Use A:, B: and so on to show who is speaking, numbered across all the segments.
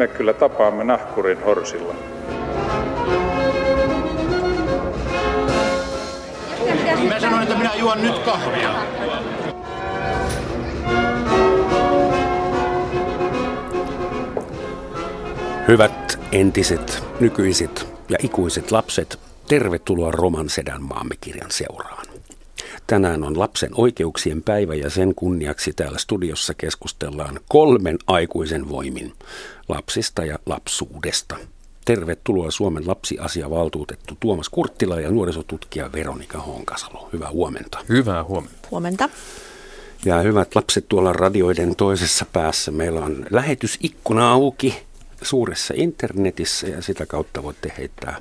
A: me kyllä tapaamme nahkurin horsilla.
B: Mä sanoin, että minä juon nyt kahvia.
C: Hyvät entiset, nykyiset ja ikuiset lapset, tervetuloa Roman Sedän maamme kirjan seuraan. Tänään on lapsen oikeuksien päivä ja sen kunniaksi täällä studiossa keskustellaan kolmen aikuisen voimin lapsista ja lapsuudesta. Tervetuloa Suomen lapsiasiavaltuutettu Tuomas Kurttila ja nuorisotutkija Veronika Honkasalo. Hyvää huomenta.
D: Hyvää huomenta.
E: Huomenta.
C: Ja hyvät lapset tuolla radioiden toisessa päässä. Meillä on lähetysikkuna auki suuressa internetissä ja sitä kautta voitte heittää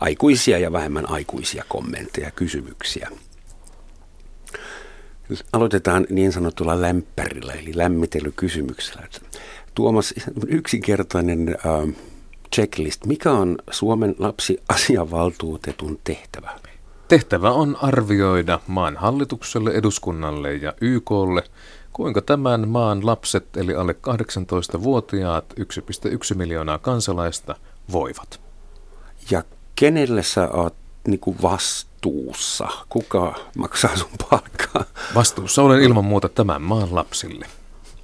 C: aikuisia ja vähemmän aikuisia kommentteja ja kysymyksiä. Aloitetaan niin sanotulla lämpärillä eli lämmittelykysymyksellä. Tuomas, yksinkertainen äh, checklist. Mikä on Suomen lapsiasiavaltuutetun tehtävä?
D: Tehtävä on arvioida maan hallitukselle, eduskunnalle ja YKlle, kuinka tämän maan lapset, eli alle 18-vuotiaat 1,1 miljoonaa kansalaista, voivat.
C: Ja kenelle sä oot niin vastuussa? Kuka maksaa sun palkkaa?
D: Vastuussa olen ilman muuta tämän maan lapsille,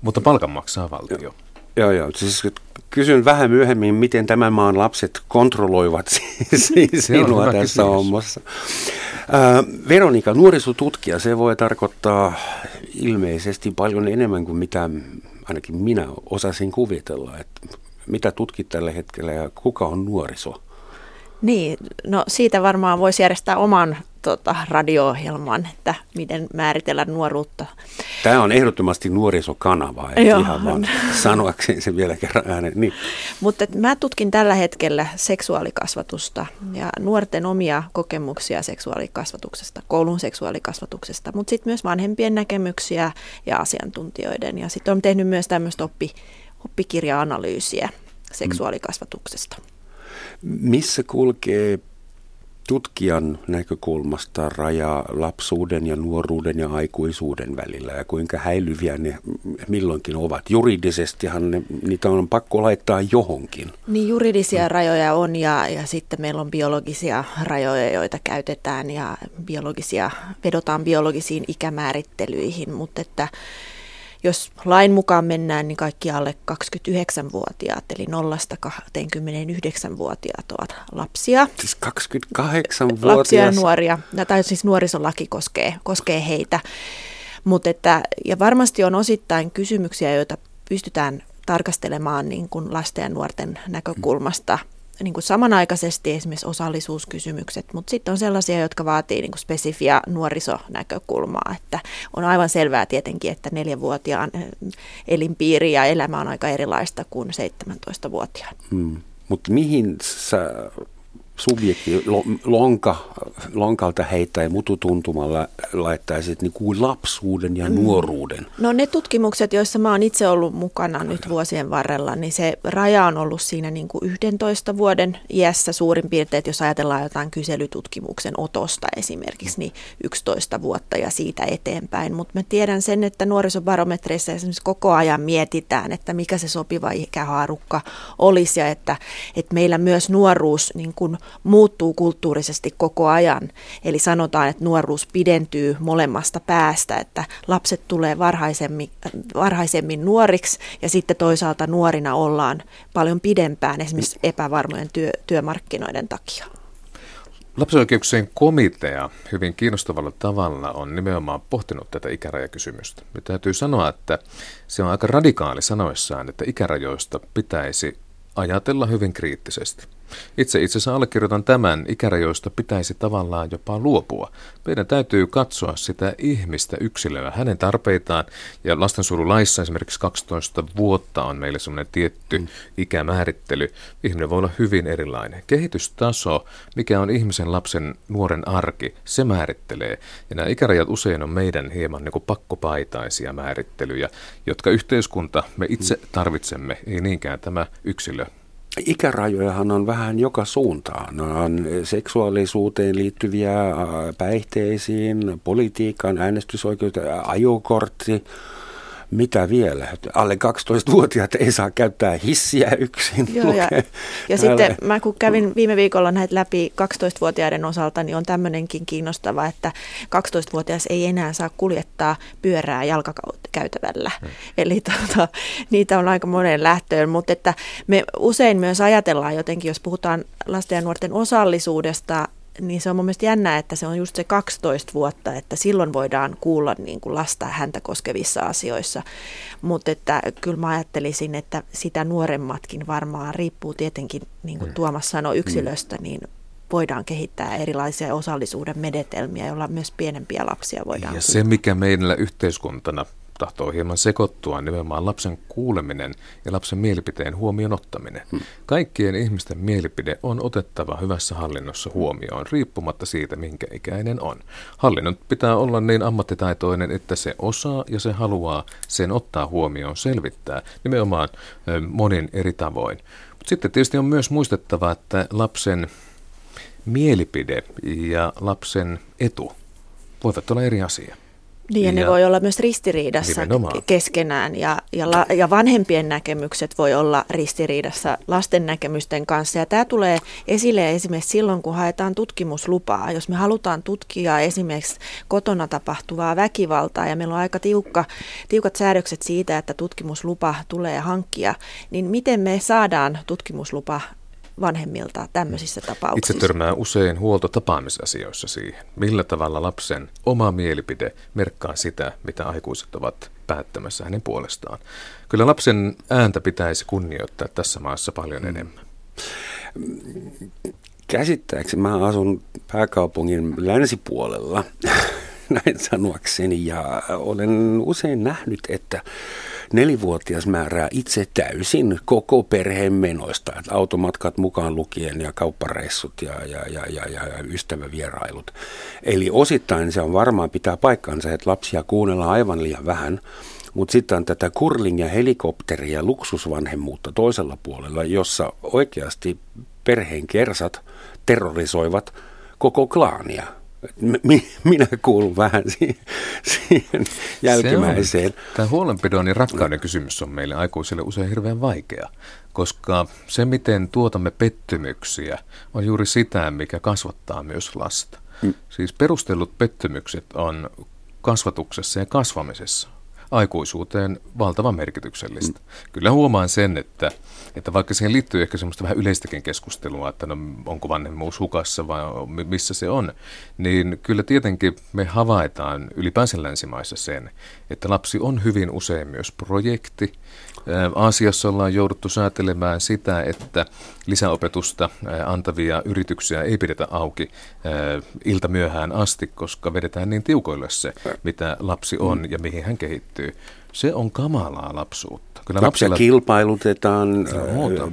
D: mutta palkan maksaa valtio.
C: Joo, joo. Siis kysyn vähän myöhemmin, miten tämän maan lapset kontrolloivat sinua tässä hommassa. Äh, Veronika, nuorisotutkija, se voi tarkoittaa ilmeisesti paljon enemmän kuin mitä ainakin minä osasin kuvitella. Että mitä tutkit tällä hetkellä ja kuka on nuoriso?
E: Niin, no siitä varmaan voisi järjestää oman tota, radio-ohjelman, että miten määritellä nuoruutta.
C: Tämä on ehdottomasti nuorisokanava, Joo. ihan vaan sanoakseni sen vielä kerran äänen. Niin.
E: Mutta mä tutkin tällä hetkellä seksuaalikasvatusta ja nuorten omia kokemuksia seksuaalikasvatuksesta, koulun seksuaalikasvatuksesta, mutta sitten myös vanhempien näkemyksiä ja asiantuntijoiden. Ja sitten on tehnyt myös tämmöistä oppi, oppikirja-analyysiä seksuaalikasvatuksesta.
C: Missä kulkee tutkijan näkökulmasta raja lapsuuden ja nuoruuden ja aikuisuuden välillä ja kuinka häilyviä ne milloinkin ovat. Juridisestihan ne, niitä on pakko laittaa johonkin.
E: Niin juridisia rajoja on ja, ja sitten meillä on biologisia rajoja, joita käytetään ja biologisia, vedotaan biologisiin ikämäärittelyihin, mutta että jos lain mukaan mennään, niin kaikki alle 29-vuotiaat, eli 0-29-vuotiaat ovat lapsia.
C: Siis 28-vuotias?
E: Lapsia ja nuoria, tai siis nuorisolaki koskee, koskee heitä. Mut että, ja varmasti on osittain kysymyksiä, joita pystytään tarkastelemaan niin kuin lasten ja nuorten näkökulmasta – niin kuin samanaikaisesti esimerkiksi osallisuuskysymykset, mutta sitten on sellaisia, jotka vaatii niin kuin spesifiä nuorisonäkökulmaa, että on aivan selvää tietenkin, että neljänvuotiaan eh, elinpiiri ja elämä on aika erilaista kuin 17-vuotiaan. Hmm.
C: Mutta mihin sä subjekti lonka, lonkalta heittää ja mututuntumalla laittaisit niin kuin lapsuuden ja mm. nuoruuden?
E: No ne tutkimukset, joissa mä oon itse ollut mukana nyt vuosien varrella, niin se raja on ollut siinä niin kuin 11 vuoden iässä suurin piirtein, jos ajatellaan jotain kyselytutkimuksen otosta esimerkiksi, niin 11 vuotta ja siitä eteenpäin. Mutta mä tiedän sen, että nuorisobarometreissa esimerkiksi koko ajan mietitään, että mikä se sopiva ikähaarukka olisi ja että, että meillä myös nuoruus niin kuin muuttuu kulttuurisesti koko ajan. Eli sanotaan, että nuoruus pidentyy molemmasta päästä, että lapset tulee varhaisemmin, varhaisemmin nuoriksi ja sitten toisaalta nuorina ollaan paljon pidempään esimerkiksi epävarmojen työ, työmarkkinoiden takia.
D: Lapsioikeuksien komitea hyvin kiinnostavalla tavalla on nimenomaan pohtinut tätä ikärajakysymystä. Me täytyy sanoa, että se on aika radikaali sanoissaan, että ikärajoista pitäisi ajatella hyvin kriittisesti. Itse itse asiassa allekirjoitan tämän, ikärajoista pitäisi tavallaan jopa luopua. Meidän täytyy katsoa sitä ihmistä yksilöä, hänen tarpeitaan, ja lastensuojelulaissa esimerkiksi 12 vuotta on meille semmoinen tietty mm. ikämäärittely. Ihminen voi olla hyvin erilainen. Kehitystaso, mikä on ihmisen lapsen nuoren arki, se määrittelee. Ja nämä ikärajat usein on meidän hieman niin pakkopaitaisia määrittelyjä, jotka yhteiskunta, me itse mm. tarvitsemme, ei niinkään tämä yksilö
C: Ikärajojahan on vähän joka suuntaan. On seksuaalisuuteen liittyviä päihteisiin, politiikan, äänestysoikeutta, ajokortti, mitä vielä? Alle 12-vuotiaat ei saa käyttää hissiä yksin.
E: Joo, ja, ja sitten mä kun kävin viime viikolla näitä läpi 12-vuotiaiden osalta, niin on tämmöinenkin kiinnostava, että 12-vuotias ei enää saa kuljettaa pyörää jalkakäytävällä. Hmm. Eli tuota, niitä on aika monen lähtöön, mutta että me usein myös ajatellaan jotenkin, jos puhutaan lasten ja nuorten osallisuudesta, niin se on mun mielestä jännää, että se on just se 12 vuotta, että silloin voidaan kuulla niin kuin lasta häntä koskevissa asioissa. Mutta että kyllä mä ajattelisin, että sitä nuoremmatkin varmaan riippuu tietenkin, niin kuin mm. Tuomas sanoi, yksilöstä, mm. niin voidaan kehittää erilaisia osallisuuden menetelmiä, joilla myös pienempiä lapsia voidaan.
D: Ja se, mikä meillä yhteiskuntana tahtoo hieman sekoittua nimenomaan lapsen kuuleminen ja lapsen mielipiteen huomioon ottaminen. Hmm. Kaikkien ihmisten mielipide on otettava hyvässä hallinnossa huomioon, riippumatta siitä, minkä ikäinen on. Hallinnon pitää olla niin ammattitaitoinen, että se osaa ja se haluaa sen ottaa huomioon, selvittää nimenomaan monin eri tavoin. Mutta sitten tietysti on myös muistettava, että lapsen mielipide ja lapsen etu voivat olla eri asia.
E: Niin, ja ne voi olla myös ristiriidassa nimenomaan. keskenään ja, ja, la, ja vanhempien näkemykset voi olla ristiriidassa lasten näkemysten kanssa. Ja tämä tulee esille esimerkiksi silloin, kun haetaan tutkimuslupaa. Jos me halutaan tutkia esimerkiksi kotona tapahtuvaa väkivaltaa ja meillä on aika tiukka, tiukat säädökset siitä, että tutkimuslupa tulee hankkia, niin miten me saadaan tutkimuslupa vanhemmilta tämmöisissä tapauksissa?
D: Itse törmää usein huoltotapaamisasioissa siihen, millä tavalla lapsen oma mielipide merkkaa sitä, mitä aikuiset ovat päättämässä hänen puolestaan. Kyllä lapsen ääntä pitäisi kunnioittaa tässä maassa paljon mm. enemmän.
C: Käsittääkseni mä asun pääkaupungin länsipuolella, näin sanoakseni, ja olen usein nähnyt, että nelivuotias määrää itse täysin koko perheen menoista, automatkat mukaan lukien ja kauppareissut ja, ja, ja, ja, ja, ystävävierailut. Eli osittain se on varmaan pitää paikkansa, että lapsia kuunnellaan aivan liian vähän, mutta sitten on tätä kurling- ja helikopteri- ja luksusvanhemmuutta toisella puolella, jossa oikeasti perheen kersat terrorisoivat koko klaania – minä kuulun vähän siihen jälkimmäiseen.
D: Tämä huolenpidon ja rakkauden kysymys on meille aikuisille usein hirveän vaikea, koska se, miten tuotamme pettymyksiä, on juuri sitä, mikä kasvattaa myös lasta. Mm. Siis perustellut pettymykset on kasvatuksessa ja kasvamisessa aikuisuuteen valtavan merkityksellistä. Mm. Kyllä huomaan sen, että, että vaikka siihen liittyy ehkä semmoista vähän yleistäkin keskustelua, että no, onko vanhemmuus hukassa vai missä se on, niin kyllä tietenkin me havaitaan ylipäänsä länsimaissa sen, että lapsi on hyvin usein myös projekti, Aasiassa ollaan jouduttu säätelemään sitä, että lisäopetusta antavia yrityksiä ei pidetä auki ilta myöhään asti, koska vedetään niin tiukoille se, mitä lapsi on ja mihin hän kehittyy. Se on kamalaa lapsuutta.
C: Kyllä lapsilla kilpailutetaan,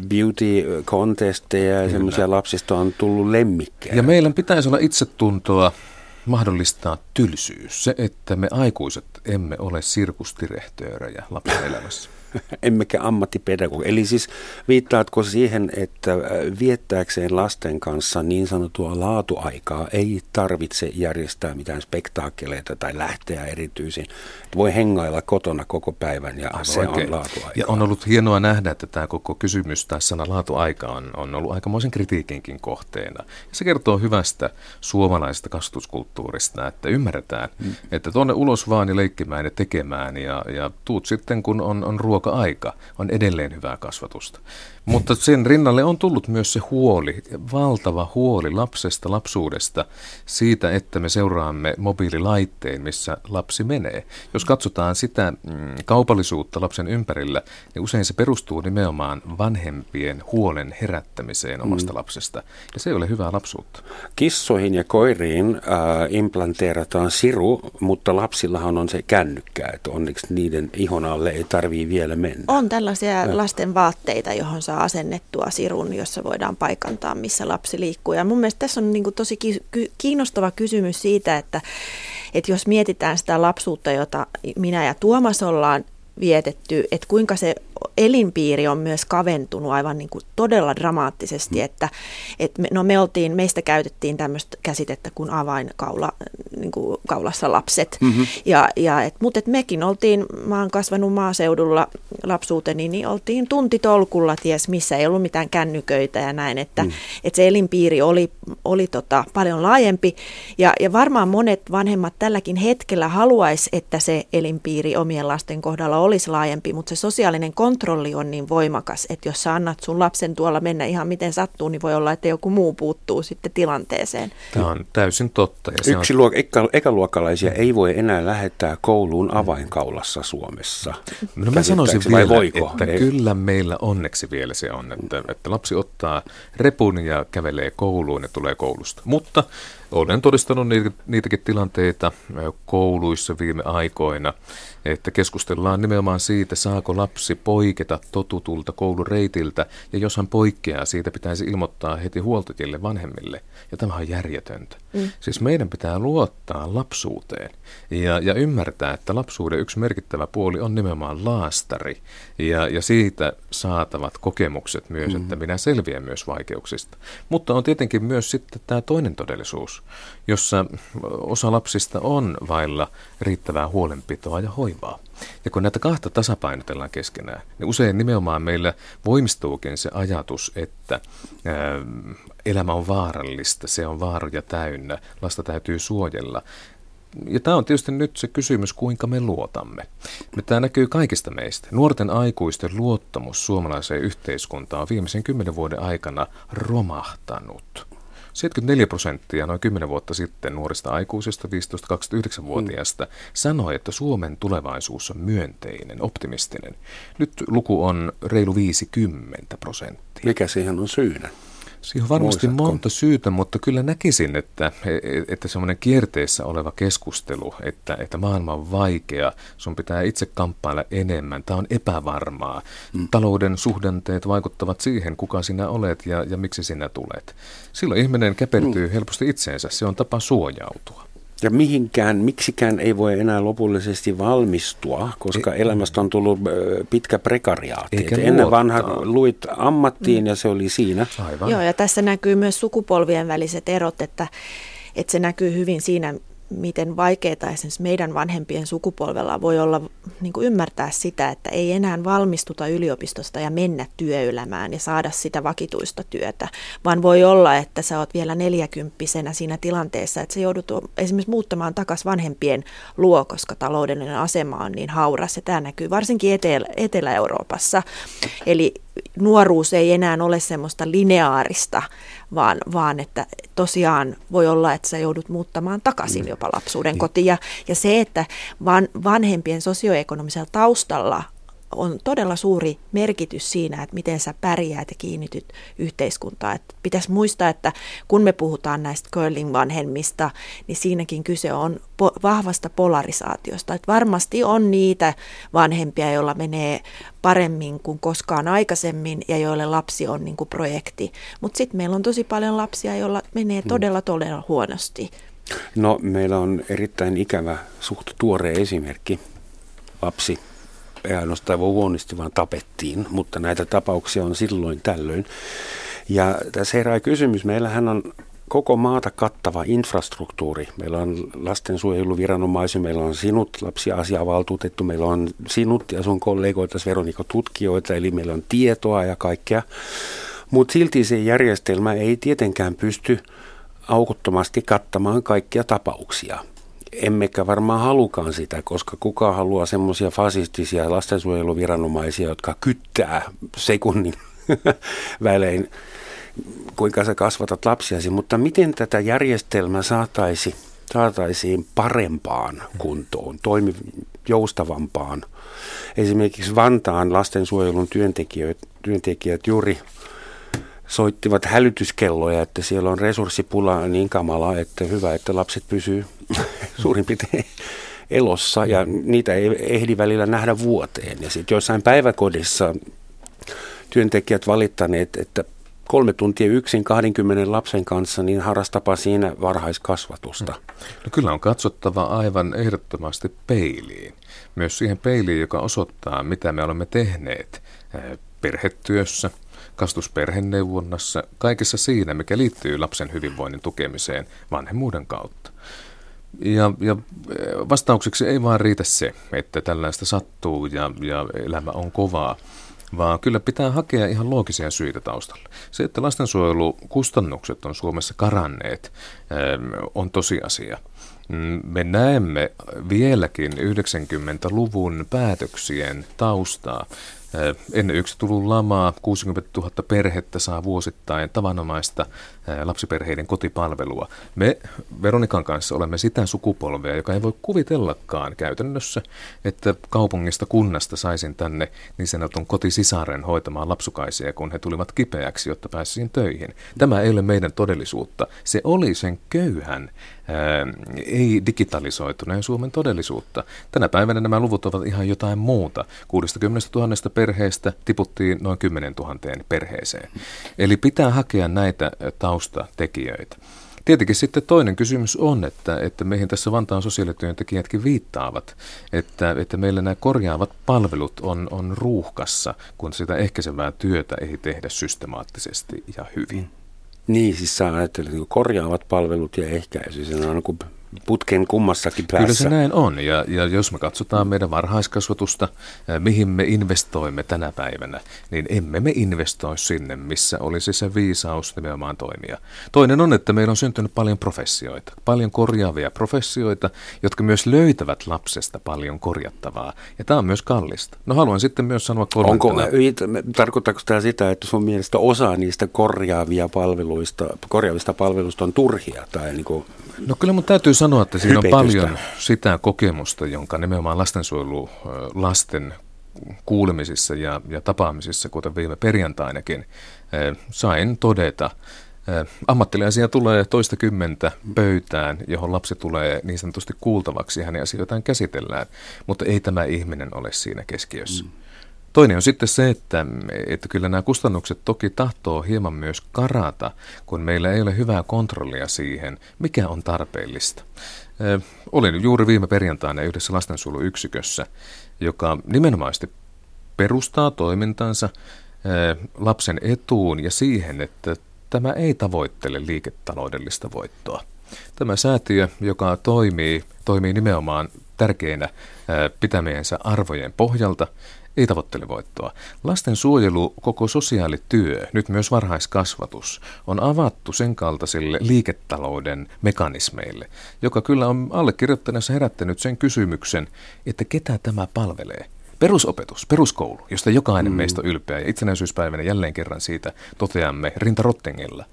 C: beauty contesteja ja semmoisia lapsista on tullut lemmikkejä.
D: Ja meillä pitäisi olla itsetuntoa mahdollistaa tylsyys. Se, että me aikuiset emme ole sirkustirehtöörejä lapsen elämässä.
C: emmekä ammattipedagogi. Eli siis viittaatko siihen, että äh, viettääkseen lasten kanssa niin sanotua laatuaikaa ei tarvitse järjestää mitään spektaakkeleita tai lähteä erityisiin. Voi hengailla kotona koko päivän ja Aivan se oikein. on laatuaika.
D: Ja on ollut hienoa nähdä, että tämä koko kysymys tai sana laatuaika on, on ollut aikamoisen kritiikinkin kohteena. Ja se kertoo hyvästä suomalaisesta kasvatuskulttuurista, että ymmärretään, mm. että tuonne ulos vaan ja leikkimään ja tekemään ja, ja tuut sitten, kun on, on ruoka ruoka-aika on edelleen hyvää kasvatusta. Mutta sen rinnalle on tullut myös se huoli, valtava huoli lapsesta, lapsuudesta, siitä, että me seuraamme mobiililaitteen, missä lapsi menee. Jos katsotaan sitä mm, kaupallisuutta lapsen ympärillä, niin usein se perustuu nimenomaan vanhempien huolen herättämiseen omasta mm. lapsesta. Ja se ei ole hyvää lapsuutta.
C: Kissoihin ja koiriin äh, implanteerataan siru, mutta lapsillahan on se kännykkä, että onneksi niiden ihon alle ei tarvii vielä mennä.
E: On tällaisia lasten vaatteita, johon saa asennettua sirun, jossa voidaan paikantaa, missä lapsi liikkuu. Ja mun mielestä tässä on niin kuin tosi kiinnostava kysymys siitä, että, että jos mietitään sitä lapsuutta, jota minä ja Tuomas ollaan vietetty, että kuinka se elinpiiri on myös kaventunut aivan niin kuin todella dramaattisesti, mm. että, että me, no me oltiin, meistä käytettiin tämmöistä käsitettä kuin avainkaula, niin kuin kaulassa lapset, mm-hmm. ja, ja et, mutta et mekin oltiin, mä oon kasvanut maaseudulla lapsuuteni, niin oltiin tuntitolkulla ties missä, ei ollut mitään kännyköitä ja näin, että mm. et se elinpiiri oli, oli tota, paljon laajempi, ja, ja varmaan monet vanhemmat tälläkin hetkellä haluaisi, että se elinpiiri omien lasten kohdalla olisi laajempi, mutta se sosiaalinen kontrolli on niin voimakas, että jos sä annat sun lapsen tuolla mennä ihan miten sattuu, niin voi olla, että joku muu puuttuu sitten tilanteeseen.
D: Tämä on täysin totta.
C: Ja Yksi on... luok- eka, ekaluokkalaisia ei voi enää lähettää kouluun avainkaulassa Suomessa.
D: No mä sanoisin vielä, voiko? että ei. kyllä meillä onneksi vielä se on, että, että lapsi ottaa repun ja kävelee kouluun ja tulee koulusta. Mutta olen todistanut niitä, niitäkin tilanteita kouluissa viime aikoina, että keskustellaan nimenomaan siitä, saako lapsi poiketa totutulta koulureitiltä, ja jos hän poikkeaa, siitä pitäisi ilmoittaa heti huoltajille vanhemmille. Ja tämä on järjetöntä. Mm. Siis meidän pitää luottaa lapsuuteen ja, ja ymmärtää, että lapsuuden yksi merkittävä puoli on nimenomaan laastari, ja, ja siitä saatavat kokemukset myös, mm. että minä selviän myös vaikeuksista. Mutta on tietenkin myös sitten tämä toinen todellisuus, jossa osa lapsista on vailla riittävää huolenpitoa ja hoivaa. Ja kun näitä kahta tasapainotellaan keskenään, niin usein nimenomaan meillä voimistuukin se ajatus, että ää, elämä on vaarallista, se on vaaroja täynnä, lasta täytyy suojella. Ja tämä on tietysti nyt se kysymys, kuinka me luotamme. Tämä näkyy kaikista meistä. Nuorten aikuisten luottamus suomalaiseen yhteiskuntaan on viimeisen kymmenen vuoden aikana romahtanut. 74 prosenttia noin 10 vuotta sitten nuorista aikuisista 15-29-vuotiaista mm. sanoi, että Suomen tulevaisuus on myönteinen, optimistinen. Nyt luku on reilu 50 prosenttia.
C: Mikä siihen on syynä?
D: Siihen on varmasti Muistatko? monta syytä, mutta kyllä näkisin, että, että semmoinen kierteessä oleva keskustelu, että, että maailma on vaikea, sun pitää itse kamppailla enemmän, tämä on epävarmaa. Mm. Talouden suhdanteet vaikuttavat siihen, kuka sinä olet ja, ja miksi sinä tulet. Silloin ihminen käpertyy mm. helposti itseensä, se on tapa suojautua.
C: Ja mihinkään, miksikään ei voi enää lopullisesti valmistua, koska e- elämästä on tullut pitkä prekariaatti. Ennen vanha luit ammattiin mm. ja se oli siinä.
E: Aivan. Joo, ja tässä näkyy myös sukupolvien väliset erot, että, että se näkyy hyvin siinä, miten vaikeaa esimerkiksi meidän vanhempien sukupolvella voi olla niin kuin ymmärtää sitä, että ei enää valmistuta yliopistosta ja mennä työelämään ja saada sitä vakituista työtä, vaan voi olla, että sä oot vielä neljäkymppisenä siinä tilanteessa, että sä joudut esimerkiksi muuttamaan takaisin vanhempien luo, koska taloudellinen asema on niin hauras ja tämä näkyy varsinkin Etelä- Etelä-Euroopassa. Eli nuoruus ei enää ole semmoista lineaarista, vaan, vaan että tosiaan voi olla, että sä joudut muuttamaan takaisin mm. jopa lapsuuden niin. kotiin. Ja, ja se, että van, vanhempien sosioekonomisella taustalla on todella suuri merkitys siinä, että miten sä pärjäät ja kiinnityt yhteiskuntaan. Että pitäisi muistaa, että kun me puhutaan näistä curling-vanhemmista, niin siinäkin kyse on po- vahvasta polarisaatiosta. Että varmasti on niitä vanhempia, joilla menee paremmin kuin koskaan aikaisemmin ja joille lapsi on niin kuin projekti. Mutta sitten meillä on tosi paljon lapsia, joilla menee mm. todella todella huonosti.
C: No meillä on erittäin ikävä suht tuore esimerkki. Lapsi ei ainoastaan voi huonosti, vaan tapettiin, mutta näitä tapauksia on silloin tällöin. Ja tässä herää kysymys, meillähän on koko maata kattava infrastruktuuri. Meillä on lastensuojeluviranomaisia, meillä on sinut, lapsiasiavaltuutettu, meillä on sinut ja sun kollegoita, Veronika tutkijoita, eli meillä on tietoa ja kaikkea. Mutta silti se järjestelmä ei tietenkään pysty aukottomasti kattamaan kaikkia tapauksia emmekä varmaan halukaan sitä, koska kuka haluaa semmoisia fasistisia lastensuojeluviranomaisia, jotka kyttää sekunnin välein, kuinka sä kasvatat lapsiasi. Mutta miten tätä järjestelmää saataisi, saataisiin parempaan kuntoon, toimi, joustavampaan. Esimerkiksi Vantaan lastensuojelun työntekijät, työntekijät juuri soittivat hälytyskelloja, että siellä on resurssipula niin kamala, että hyvä, että lapset pysyy suurin piirtein elossa ja niitä ei ehdi välillä nähdä vuoteen. Ja sitten jossain päiväkodissa työntekijät valittaneet, että kolme tuntia yksin 20 lapsen kanssa, niin harrastapa siinä varhaiskasvatusta. Hmm.
D: No kyllä on katsottava aivan ehdottomasti peiliin. Myös siihen peiliin, joka osoittaa, mitä me olemme tehneet eh, kastusperheneuvonnassa, kaikessa siinä, mikä liittyy lapsen hyvinvoinnin tukemiseen vanhemmuuden kautta. Ja, ja eh, vastaukseksi ei vaan riitä se, että tällaista sattuu ja, ja elämä on kovaa, vaan kyllä pitää hakea ihan loogisia syitä taustalle. Se, että lastensuojelukustannukset on Suomessa karanneet, eh, on tosiasia. Me näemme vieläkin 90-luvun päätöksien taustaa Ennen yksi tullut lamaa 60 000 perhettä saa vuosittain tavanomaista lapsiperheiden kotipalvelua. Me Veronikan kanssa olemme sitä sukupolvea, joka ei voi kuvitellakaan käytännössä, että kaupungista kunnasta saisin tänne niin sanotun kotisisaren hoitamaan lapsukaisia, kun he tulivat kipeäksi, jotta pääsisin töihin. Tämä ei ole meidän todellisuutta. Se oli sen köyhän ei digitalisoituneen Suomen todellisuutta. Tänä päivänä nämä luvut ovat ihan jotain muuta. 60 000 perheestä tiputtiin noin 10 000 perheeseen. Eli pitää hakea näitä taustatekijöitä. Tietenkin sitten toinen kysymys on, että, että meihin tässä Vantaan sosiaalityöntekijätkin viittaavat, että, että meillä nämä korjaavat palvelut on, on ruuhkassa, kun sitä ehkäisevää työtä ei tehdä systemaattisesti ja hyvin.
C: Niin, siis sä ajattelet niin korjaavat palvelut ja ehkäisy, se on niin kuin putken kummassakin päässä.
D: Kyllä se näin on. Ja, ja jos me katsotaan meidän varhaiskasvatusta, mihin me investoimme tänä päivänä, niin emme me investoi sinne, missä olisi se viisaus nimenomaan toimia. Toinen on, että meillä on syntynyt paljon professioita, paljon korjaavia professioita, jotka myös löytävät lapsesta paljon korjattavaa. Ja tämä on myös kallista. No haluan sitten myös sanoa
C: kolmantena. Onko, tarkoittaako tämä sitä, että sun mielestä osa niistä korjaavia palveluista, korjaavista palveluista on turhia? Tai niin kuin
D: No kyllä mun täytyy sanoa, että siinä hypetystä. on paljon sitä kokemusta, jonka nimenomaan lastensuojelu lasten kuulemisissa ja, ja tapaamisissa, kuten viime perjantainakin, sain todeta. Ammattilaisia tulee toista kymmentä pöytään, johon lapsi tulee niin sanotusti kuultavaksi ja hänen asioitaan käsitellään, mutta ei tämä ihminen ole siinä keskiössä. Mm. Toinen on sitten se, että, että kyllä nämä kustannukset toki tahtoo hieman myös karata, kun meillä ei ole hyvää kontrollia siihen, mikä on tarpeellista. Olin juuri viime perjantaina yhdessä lastensuojeluyksikössä, joka nimenomaisesti perustaa toimintansa lapsen etuun ja siihen, että tämä ei tavoittele liiketaloudellista voittoa. Tämä säätiö, joka toimii, toimii nimenomaan tärkeinä pitämiensä arvojen pohjalta, ei tavoittele voittoa. Lastensuojelu, koko sosiaalityö, nyt myös varhaiskasvatus, on avattu sen kaltaisille liiketalouden mekanismeille, joka kyllä on allekirjoittaneessa herättänyt sen kysymyksen, että ketä tämä palvelee. Perusopetus, peruskoulu, josta jokainen mm. meistä on ylpeä ja itsenäisyyspäivänä jälleen kerran siitä toteamme rintarottengilla.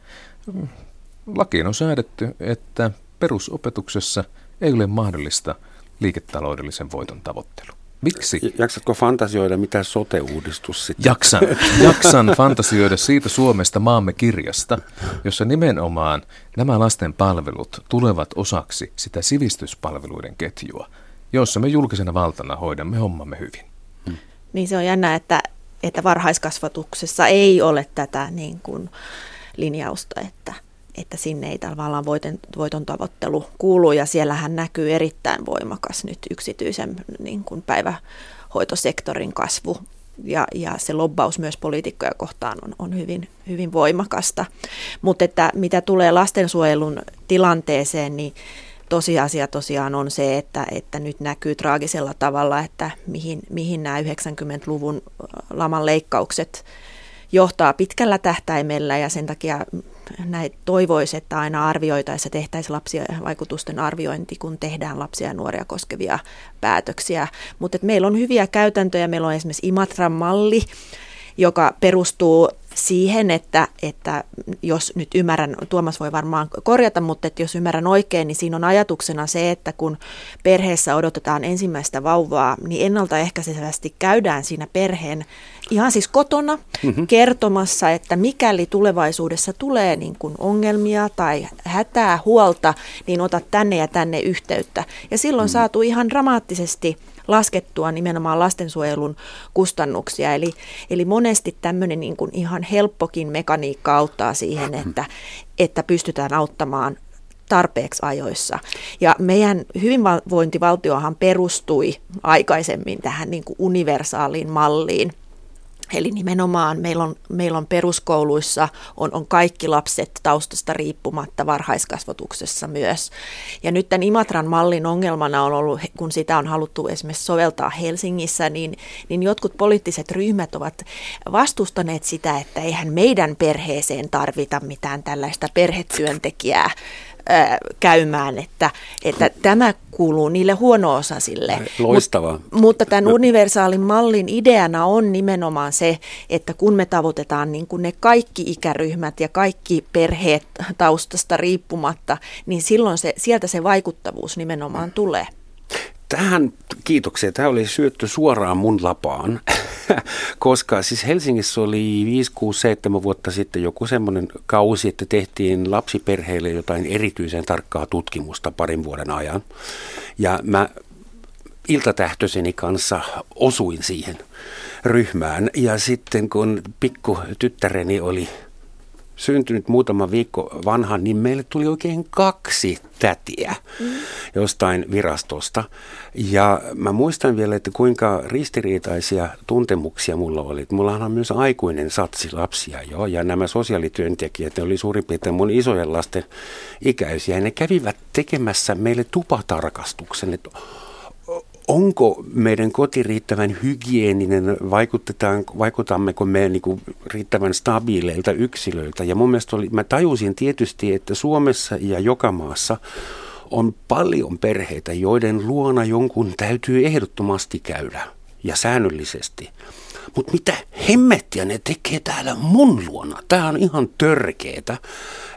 D: Lakiin on säädetty, että perusopetuksessa ei ole mahdollista liiketaloudellisen voiton tavoittelu. Miksi?
C: Jaksatko fantasioida, mitä sote-uudistus sitten?
D: Jaksan, jaksan fantasioida siitä Suomesta maamme kirjasta, jossa nimenomaan nämä lasten palvelut tulevat osaksi sitä sivistyspalveluiden ketjua, jossa me julkisena valtana hoidamme hommamme hyvin. Hmm.
E: Niin se on jännä, että, että varhaiskasvatuksessa ei ole tätä niin kuin linjausta, että että sinne ei tavallaan voiton, voiton tavoittelu kuulu ja siellähän näkyy erittäin voimakas nyt yksityisen niin kuin päivähoitosektorin kasvu ja, ja se lobbaus myös poliitikkoja kohtaan on, on hyvin, hyvin voimakasta. Mutta että mitä tulee lastensuojelun tilanteeseen, niin tosiasia tosiaan on se, että, että nyt näkyy traagisella tavalla, että mihin, mihin nämä 90-luvun laman leikkaukset johtaa pitkällä tähtäimellä ja sen takia näin toivoisi, että aina arvioitaessa tehtäisiin lapsia vaikutusten arviointi, kun tehdään lapsia ja nuoria koskevia päätöksiä. Mutta meillä on hyviä käytäntöjä. Meillä on esimerkiksi Imatran malli, joka perustuu siihen, että, että jos nyt ymmärrän, Tuomas voi varmaan korjata, mutta että jos ymmärrän oikein, niin siinä on ajatuksena se, että kun perheessä odotetaan ensimmäistä vauvaa, niin ennaltaehkäisevästi käydään siinä perheen ihan siis kotona mm-hmm. kertomassa, että mikäli tulevaisuudessa tulee niin kuin ongelmia tai hätää, huolta, niin ota tänne ja tänne yhteyttä. Ja silloin mm-hmm. saatu ihan dramaattisesti laskettua nimenomaan lastensuojelun kustannuksia. Eli, eli monesti tämmöinen niin kuin ihan helppokin mekaniikka auttaa siihen, että, että pystytään auttamaan tarpeeksi ajoissa. Ja meidän hyvinvointivaltiohan perustui aikaisemmin tähän niin kuin universaaliin malliin – Eli nimenomaan meillä on, meillä on peruskouluissa on, on kaikki lapset taustasta riippumatta varhaiskasvatuksessa myös. Ja nyt tämän Imatran mallin ongelmana on ollut, kun sitä on haluttu esimerkiksi soveltaa Helsingissä, niin, niin jotkut poliittiset ryhmät ovat vastustaneet sitä, että eihän meidän perheeseen tarvita mitään tällaista perhetyöntekijää käymään, että, että tämä kuuluu niille huono-osaisille.
C: Loistavaa.
E: Mut, mutta tämän universaalin mallin ideana on nimenomaan se, että kun me tavoitetaan niin kuin ne kaikki ikäryhmät ja kaikki perheet taustasta riippumatta, niin silloin se, sieltä se vaikuttavuus nimenomaan tulee.
C: Tähän kiitoksia. Tämä oli syötty suoraan mun lapaan, koska siis Helsingissä oli 5, 6, 7 vuotta sitten joku semmoinen kausi, että tehtiin lapsiperheille jotain erityisen tarkkaa tutkimusta parin vuoden ajan. Ja mä iltatähtöiseni kanssa osuin siihen ryhmään. Ja sitten kun pikku tyttäreni oli syntynyt muutama viikko vanha, niin meille tuli oikein kaksi tätiä mm. jostain virastosta. Ja mä muistan vielä, että kuinka ristiriitaisia tuntemuksia mulla oli. Mulla on myös aikuinen satsi lapsia jo, ja nämä sosiaalityöntekijät, ne oli suurin piirtein mun isojen lasten ikäisiä, ja ne kävivät tekemässä meille tupatarkastuksen, että onko meidän koti riittävän hygieninen, vaikutammeko me niin kuin riittävän stabiileilta yksilöiltä. Ja mun mielestä oli, mä tajusin tietysti, että Suomessa ja joka maassa on paljon perheitä, joiden luona jonkun täytyy ehdottomasti käydä ja säännöllisesti. Mutta mitä hemmettiä ne tekee täällä mun luona? Tämä on ihan törkeetä.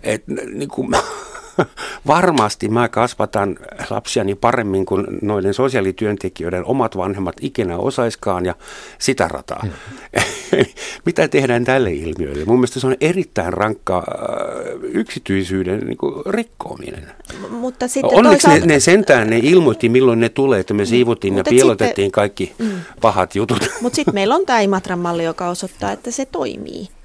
C: Et, niin kuin, varmasti mä kasvatan lapsiani paremmin kuin noiden sosiaalityöntekijöiden omat vanhemmat ikinä osaiskaan ja sitä rataa. Mm. Mitä tehdään tälle ilmiölle? Mun mielestä se on erittäin rankka äh, yksityisyyden niin kuin rikkoaminen.
E: Mutta sitten
C: Onneksi toisaalta... ne, ne sentään ne ilmoitti, milloin ne tulee, että me mm. siivuttiin mm. ja piilotettiin sitten... kaikki mm. pahat jutut.
E: Mutta sitten meillä on tämä Imatran malli, joka osoittaa, että se toimii.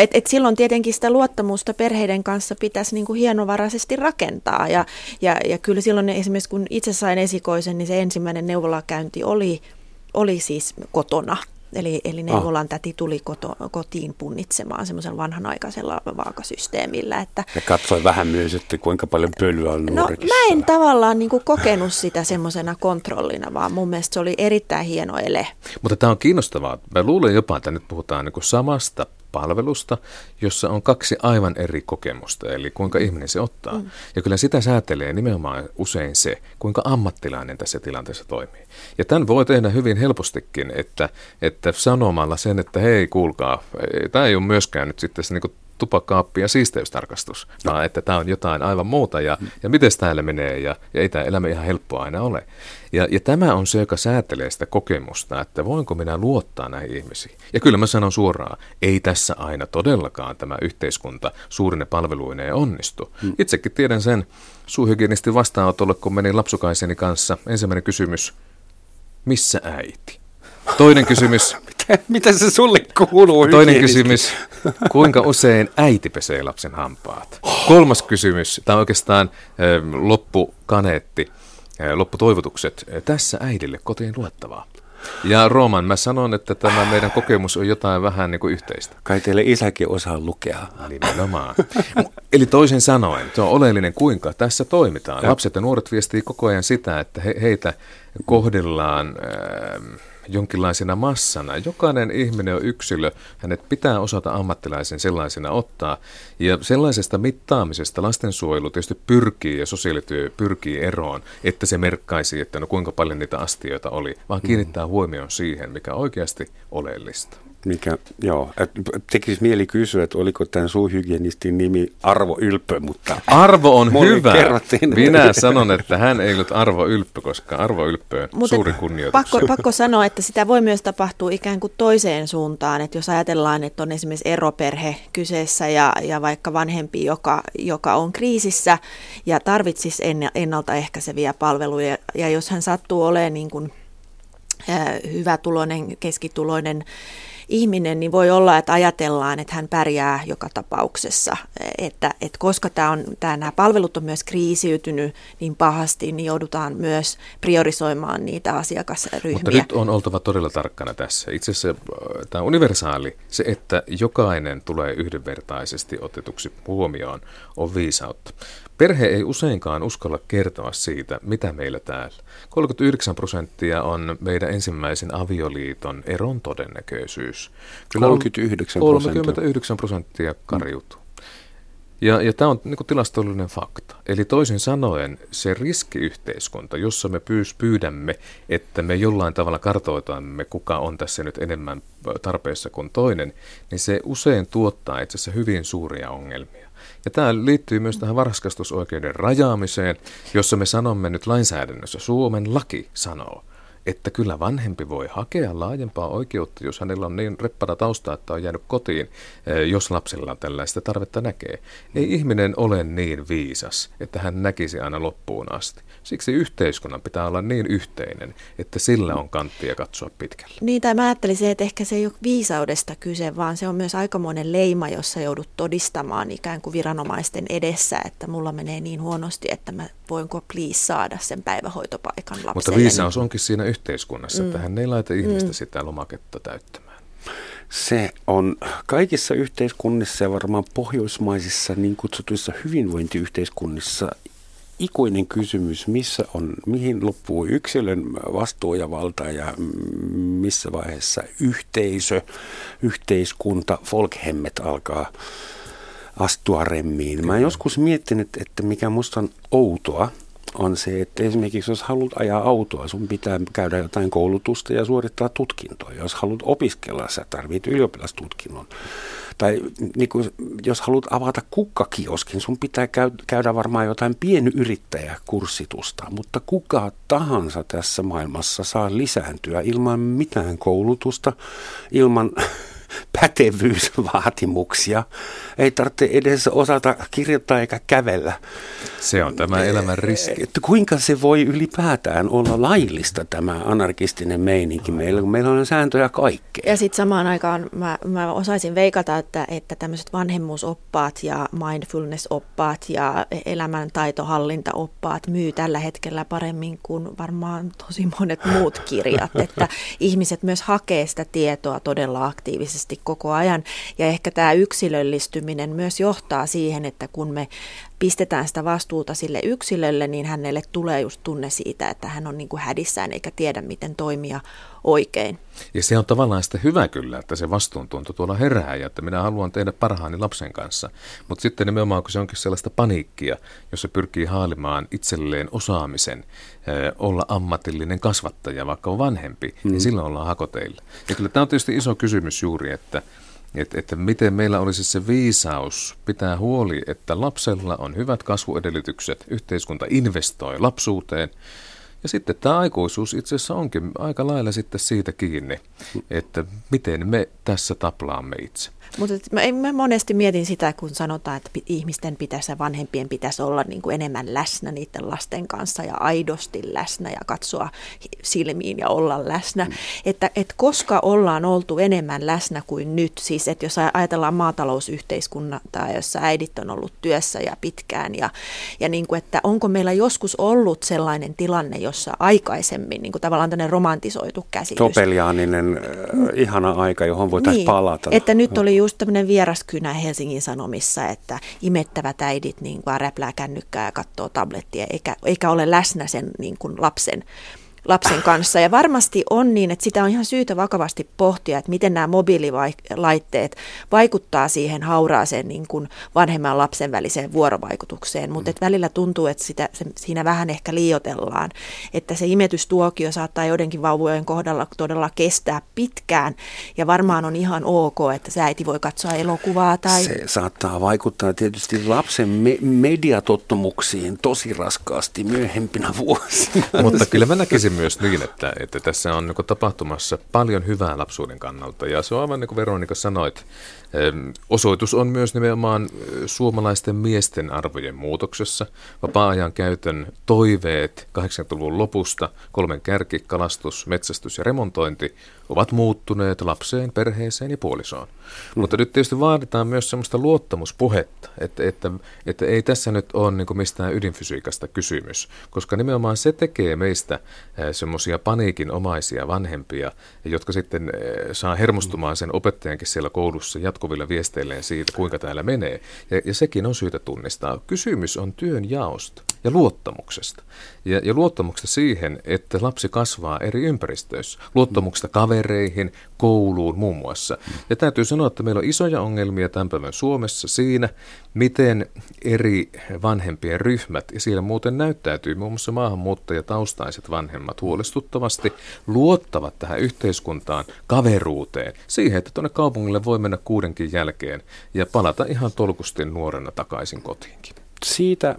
E: Et, et silloin tietenkin sitä luottamusta perheiden kanssa pitäisi niin kuin hienovaraisesti rakentaa. Ja, ja, ja kyllä silloin esimerkiksi kun itse sain esikoisen, niin se ensimmäinen neuvolakäynti oli, oli siis kotona. Eli, eli ah. neuvolan täti tuli koto, kotiin punnitsemaan semmoisella vanhanaikaisella vaakasysteemillä. Että,
C: ja katsoi vähän myös, että kuinka paljon pölyä on
E: No mä en tavallaan niin kuin kokenut sitä semmoisena kontrollina, vaan mun mielestä se oli erittäin hieno ele.
D: Mutta tämä on kiinnostavaa. Mä luulen jopa, että nyt puhutaan niin kuin samasta palvelusta, jossa on kaksi aivan eri kokemusta, eli kuinka ihminen se ottaa. Mm. Ja kyllä sitä säätelee nimenomaan usein se, kuinka ammattilainen tässä tilanteessa toimii. Ja tämän voi tehdä hyvin helpostikin, että, että sanomalla sen, että hei kuulkaa, tämä ei ole myöskään nyt sitten se niin tupakaappi ja siisteystarkastus, no. vaan että tämä on jotain aivan muuta ja, mm. ja miten täällä menee ja, ja ei tämä elämä ihan helppoa aina ole. Ja, ja tämä on se, joka säätelee sitä kokemusta, että voinko minä luottaa näihin ihmisiin. Ja kyllä mä sanon suoraan, ei tässä aina todellakaan tämä yhteiskunta suurine palveluineen onnistu. Mm. Itsekin tiedän sen suuhygienistin vastaanotolle, kun menin lapsukaiseni kanssa. Ensimmäinen kysymys, missä äiti? Toinen kysymys.
C: mitä, mitä se sulle kuuluu?
D: Toinen kysymys. Kuinka usein äiti pesee lapsen hampaat? Kolmas kysymys. Tämä on oikeastaan loppukaneetti, lopputoivotukset. Tässä äidille kotiin luettavaa. Ja Rooman, mä sanon, että tämä meidän kokemus on jotain vähän niin kuin yhteistä.
C: Kai teille isäkin osaa lukea.
D: Nimenomaan. Eli toisin sanoen, se on oleellinen, kuinka tässä toimitaan. Lapset ja nuoret viestii koko ajan sitä, että he, heitä kohdellaan... Äh, jonkinlaisena massana. Jokainen ihminen on yksilö, hänet pitää osata ammattilaisen sellaisena ottaa. Ja sellaisesta mittaamisesta lastensuojelu tietysti pyrkii ja sosiaalityö pyrkii eroon, että se merkkaisi, että no kuinka paljon niitä astioita oli, vaan kiinnittää huomioon siihen, mikä oikeasti oleellista
C: mikä, joo, tekisi mieli kysyä, että oliko tämän suuhygienistin nimi Arvo Ylppö, mutta...
D: Arvo on hyvä. Kerrottiin. Minä sanon, että hän ei ollut Arvo Ylppö, koska Arvo Ylppö on mutta suuri kunnioitus.
E: Pakko, pakko sanoa, että sitä voi myös tapahtua ikään kuin toiseen suuntaan, että jos ajatellaan, että on esimerkiksi eroperhe kyseessä ja, ja vaikka vanhempi, joka, joka on kriisissä ja tarvitsisi ennaltaehkäiseviä palveluja, ja jos hän sattuu olemaan niin kuin, hyvätuloinen, keskituloinen ihminen, niin voi olla, että ajatellaan, että hän pärjää joka tapauksessa. Että, että koska tämä on, tämä, nämä palvelut on myös kriisiytynyt niin pahasti, niin joudutaan myös priorisoimaan niitä asiakasryhmiä.
D: Mutta nyt on oltava todella tarkkana tässä. Itse asiassa äh, tämä universaali, se, että jokainen tulee yhdenvertaisesti otetuksi huomioon, on viisautta. Perhe ei useinkaan uskalla kertoa siitä, mitä meillä täällä. 39 prosenttia on meidän ensimmäisen avioliiton eron todennäköisyys.
C: Kyllä 39 prosenttia.
D: 39 prosenttia kariutuu. Ja, ja tämä on niin kuin tilastollinen fakta. Eli toisin sanoen se riskiyhteiskunta, jossa me pyys, pyydämme, että me jollain tavalla kartoitamme, kuka on tässä nyt enemmän tarpeessa kuin toinen, niin se usein tuottaa itse asiassa hyvin suuria ongelmia. Ja tämä liittyy myös tähän varhaiskasvatusoikeuden rajaamiseen, jossa me sanomme nyt lainsäädännössä, Suomen laki sanoo, että kyllä vanhempi voi hakea laajempaa oikeutta, jos hänellä on niin reppana tausta, että on jäänyt kotiin, eh, jos lapsella tällaista tarvetta näkee. Ei ihminen ole niin viisas, että hän näkisi aina loppuun asti. Siksi yhteiskunnan pitää olla niin yhteinen, että sillä on kanttia katsoa pitkälle.
E: Niin, tai mä ajattelisin, että ehkä se ei ole viisaudesta kyse, vaan se on myös aikamoinen leima, jossa joudut todistamaan ikään kuin viranomaisten edessä, että mulla menee niin huonosti, että mä voinko please saada sen päivähoitopaikan lapselle.
D: Mutta viisaus onkin siinä yhteiskunnassa, mm. että hän ei laita ihmistä mm. sitä lomaketta täyttämään.
C: Se on kaikissa yhteiskunnissa ja varmaan pohjoismaisissa niin kutsutuissa hyvinvointiyhteiskunnissa ikuinen kysymys, missä on, mihin loppuu yksilön vastuu ja valta ja missä vaiheessa yhteisö, yhteiskunta, folkhemmet alkaa astua remmiin. Mä oon joskus miettinyt, että mikä musta on outoa, on se, että esimerkiksi jos haluat ajaa autoa, sun pitää käydä jotain koulutusta ja suorittaa tutkintoja. Jos haluat opiskella, sä tarvit ylioppilastutkinnon. Tai niin kuin, jos haluat avata kukkakioskin, sun pitää käydä varmaan jotain pienyrittäjäkurssitusta, mutta kuka tahansa tässä maailmassa saa lisääntyä ilman mitään koulutusta, ilman pätevyysvaatimuksia. Ei tarvitse edes osata kirjoittaa eikä kävellä.
D: Se on tämä elämän riski.
C: Että kuinka se voi ylipäätään olla laillista tämä anarkistinen meininki meillä, kun meillä on sääntöjä kaikkea.
E: Ja sitten samaan aikaan mä, mä osaisin veikata, että, että tämmöiset vanhemmuusoppaat ja mindfulness-oppaat ja elämäntaitohallintaoppaat myy tällä hetkellä paremmin kuin varmaan tosi monet muut kirjat. että ihmiset myös hakee sitä tietoa todella aktiivisesti koko ajan. Ja ehkä tämä yksilöllistyminen myös johtaa siihen, että kun me pistetään sitä vastuuta sille yksilölle, niin hänelle tulee just tunne siitä, että hän on niin kuin hädissään eikä tiedä, miten toimia oikein.
D: Ja se on tavallaan sitä hyvä kyllä, että se vastuuntunto tuolla herää ja että minä haluan tehdä parhaani lapsen kanssa. Mutta sitten nimenomaan, kun se onkin sellaista paniikkia, jossa pyrkii haalimaan itselleen osaamisen, olla ammatillinen kasvattaja, vaikka on vanhempi, niin mm. niin silloin ollaan hakoteilla. Ja kyllä tämä on tietysti iso kysymys juuri, että että, että miten meillä olisi se viisaus pitää huoli, että lapsella on hyvät kasvuedellytykset, yhteiskunta investoi lapsuuteen. Ja sitten tämä aikuisuus itse asiassa onkin aika lailla sitten siitä kiinni, että miten me tässä taplaamme itse.
E: Mutta mä, mä monesti mietin sitä, kun sanotaan, että ihmisten pitäisi ja vanhempien pitäisi olla niin kuin enemmän läsnä niiden lasten kanssa ja aidosti läsnä ja katsoa silmiin ja olla läsnä. Mm. Että, että koska ollaan oltu enemmän läsnä kuin nyt, siis että jos ajatellaan maatalousyhteiskuntaa, jossa äidit on ollut työssä ja pitkään ja, ja niin kuin, että onko meillä joskus ollut sellainen tilanne, jossa aikaisemmin niin kuin tavallaan tämmöinen romantisoitu käsitys.
C: Topeliaaninen äh, ihana aika, johon voitaisiin niin, palata.
E: Että nyt oli just tämmöinen vieraskynä Helsingin Sanomissa, että imettävät äidit niin kuin räplää kännykkää ja katsoo tablettia, eikä, eikä ole läsnä sen niin kuin lapsen lapsen kanssa. Ja varmasti on niin, että sitä on ihan syytä vakavasti pohtia, että miten nämä mobiililaitteet vaikuttaa siihen hauraaseen niin kuin vanhemman lapsen väliseen vuorovaikutukseen. Mutta mm. välillä tuntuu, että sitä, se, siinä vähän ehkä liiotellaan, että se imetystuokio saattaa joidenkin vauvojen kohdalla todella kestää pitkään. Ja varmaan on ihan ok, että se äiti voi katsoa elokuvaa. Tai...
C: Se saattaa vaikuttaa tietysti lapsen me- mediatottumuksiin tosi raskaasti myöhempinä vuosina.
D: Mutta kyllä mä näkisin myös niin, että, että tässä on niin tapahtumassa paljon hyvää lapsuuden kannalta. Ja se on aivan niin kuin Veronika sanoit, Osoitus on myös nimenomaan suomalaisten miesten arvojen muutoksessa. Vapaa-ajan käytön toiveet 80-luvun lopusta, kolmen kärki, kalastus, metsästys ja remontointi, ovat muuttuneet lapseen, perheeseen ja puolisoon. Mm. Mutta nyt tietysti vaaditaan myös sellaista luottamuspuhetta, että, että, että ei tässä nyt ole niin mistään ydinfysiikasta kysymys, koska nimenomaan se tekee meistä semmoisia paniikinomaisia vanhempia, jotka sitten saa hermostumaan sen opettajankin siellä koulussa jatkuvilla viesteilleen siitä, kuinka täällä menee. Ja, ja sekin on syytä tunnistaa. Kysymys on työn jaosta ja luottamuksesta. Ja, ja luottamuksesta siihen, että lapsi kasvaa eri ympäristöissä. Luottamuksesta kavereihin, kouluun muun muassa. Ja täytyy sanoa, että meillä on isoja ongelmia tämän päivän Suomessa siinä, miten eri vanhempien ryhmät, ja siellä muuten näyttäytyy muun muassa maahanmuuttajataustaiset vanhemmat huolestuttavasti, luottavat tähän yhteiskuntaan, kaveruuteen, siihen, että tuonne kaupungille voi mennä kuudenkin jälkeen ja palata ihan tolkusti nuorena takaisin kotiinkin.
C: Siitä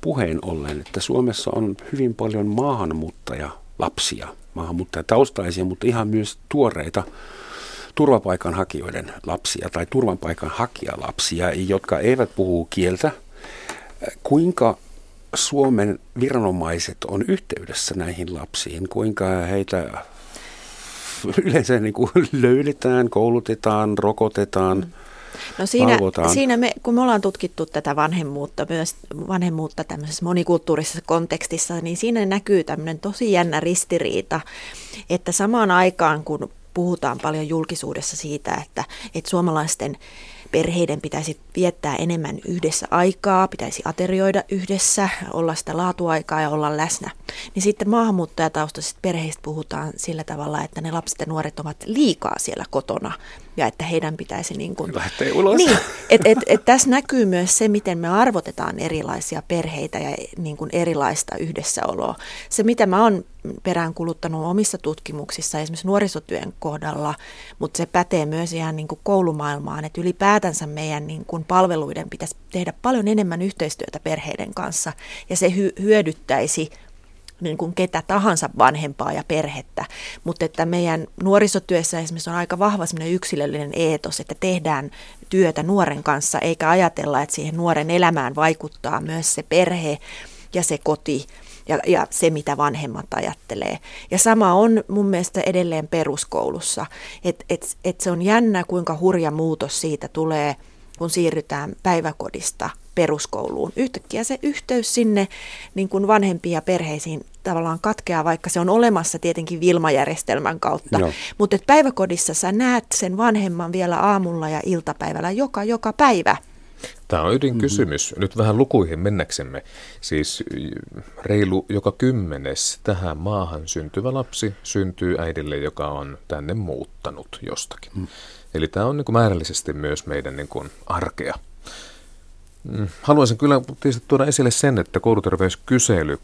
C: puheen ollen, että Suomessa on hyvin paljon maahanmuuttajalapsia, maahanmuuttajataustaisia, mutta ihan myös tuoreita turvapaikanhakijoiden lapsia tai turvapaikanhakijalapsia, jotka eivät puhu kieltä. Kuinka Suomen viranomaiset on yhteydessä näihin lapsiin? Kuinka heitä yleensä niin kuin löydetään, koulutetaan, rokotetaan? Mm.
E: No siinä, siinä me, kun me ollaan tutkittu tätä vanhemmuutta, myös vanhemmuutta tämmöisessä monikulttuurisessa kontekstissa, niin siinä näkyy tämmöinen tosi jännä ristiriita, että samaan aikaan kun puhutaan paljon julkisuudessa siitä, että, että suomalaisten perheiden pitäisi viettää enemmän yhdessä aikaa, pitäisi aterioida yhdessä, olla sitä laatuaikaa ja olla läsnä. Niin sitten maahanmuuttajataustaisista perheistä puhutaan sillä tavalla, että ne lapset ja nuoret ovat liikaa siellä kotona ja että heidän pitäisi niin kuin...
C: Lähteä ulos.
E: Niin, et, et, et tässä näkyy myös se, miten me arvotetaan erilaisia perheitä ja niin kuin erilaista yhdessäoloa. Se, mitä mä oon peräänkuluttanut omissa tutkimuksissa, esimerkiksi nuorisotyön kohdalla, mutta se pätee myös ihan niin kuin koulumaailmaan, että ylipäätänsä meidän niin kuin palveluiden pitäisi tehdä paljon enemmän yhteistyötä perheiden kanssa ja se hy- hyödyttäisi niin kuin ketä tahansa vanhempaa ja perhettä, mutta että meidän nuorisotyössä esimerkiksi on aika vahva yksilöllinen eetos, että tehdään työtä nuoren kanssa, eikä ajatella, että siihen nuoren elämään vaikuttaa myös se perhe ja se koti ja, ja se, mitä vanhemmat ajattelee. Ja sama on mun mielestä edelleen peruskoulussa, että et, et se on jännä, kuinka hurja muutos siitä tulee, kun siirrytään päiväkodista peruskouluun. Yhtäkkiä se yhteys sinne niin kuin vanhempiin ja perheisiin tavallaan katkeaa, vaikka se on olemassa tietenkin Vilma-järjestelmän kautta. Joo. Mutta päiväkodissa sä näet sen vanhemman vielä aamulla ja iltapäivällä joka, joka päivä.
D: Tämä on ydinkysymys. Mm-hmm. Nyt vähän lukuihin mennäksemme. Siis reilu joka kymmenes tähän maahan syntyvä lapsi syntyy äidille, joka on tänne muuttanut jostakin. Mm. Eli tämä on niin kuin määrällisesti myös meidän niin kuin arkea. Mm. Haluaisin kyllä tietysti tuoda esille sen, että kouluterveyskysely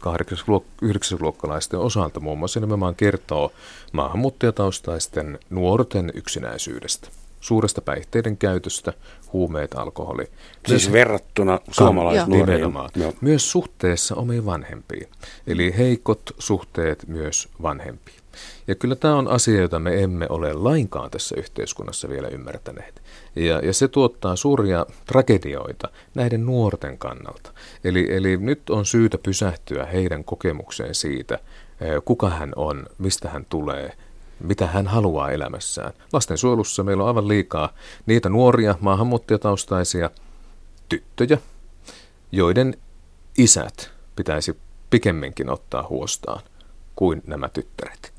D: 8-9-luokkalaisten osalta muun muassa nimenomaan kertoo maahanmuuttajataustaisten nuorten yksinäisyydestä, suuresta päihteiden käytöstä, huumeet, alkoholi.
C: Siis Myös verrattuna suomalaisnuoriin.
D: Myös suhteessa omiin vanhempiin. Eli heikot suhteet myös vanhempiin. Ja kyllä tämä on asia, jota me emme ole lainkaan tässä yhteiskunnassa vielä ymmärtäneet. Ja, ja se tuottaa suuria tragedioita näiden nuorten kannalta. Eli, eli nyt on syytä pysähtyä heidän kokemukseen siitä, eh, kuka hän on, mistä hän tulee, mitä hän haluaa elämässään. Lastensuojelussa meillä on aivan liikaa niitä nuoria maahanmuuttajataustaisia tyttöjä, joiden isät pitäisi pikemminkin ottaa huostaan kuin nämä tyttäret.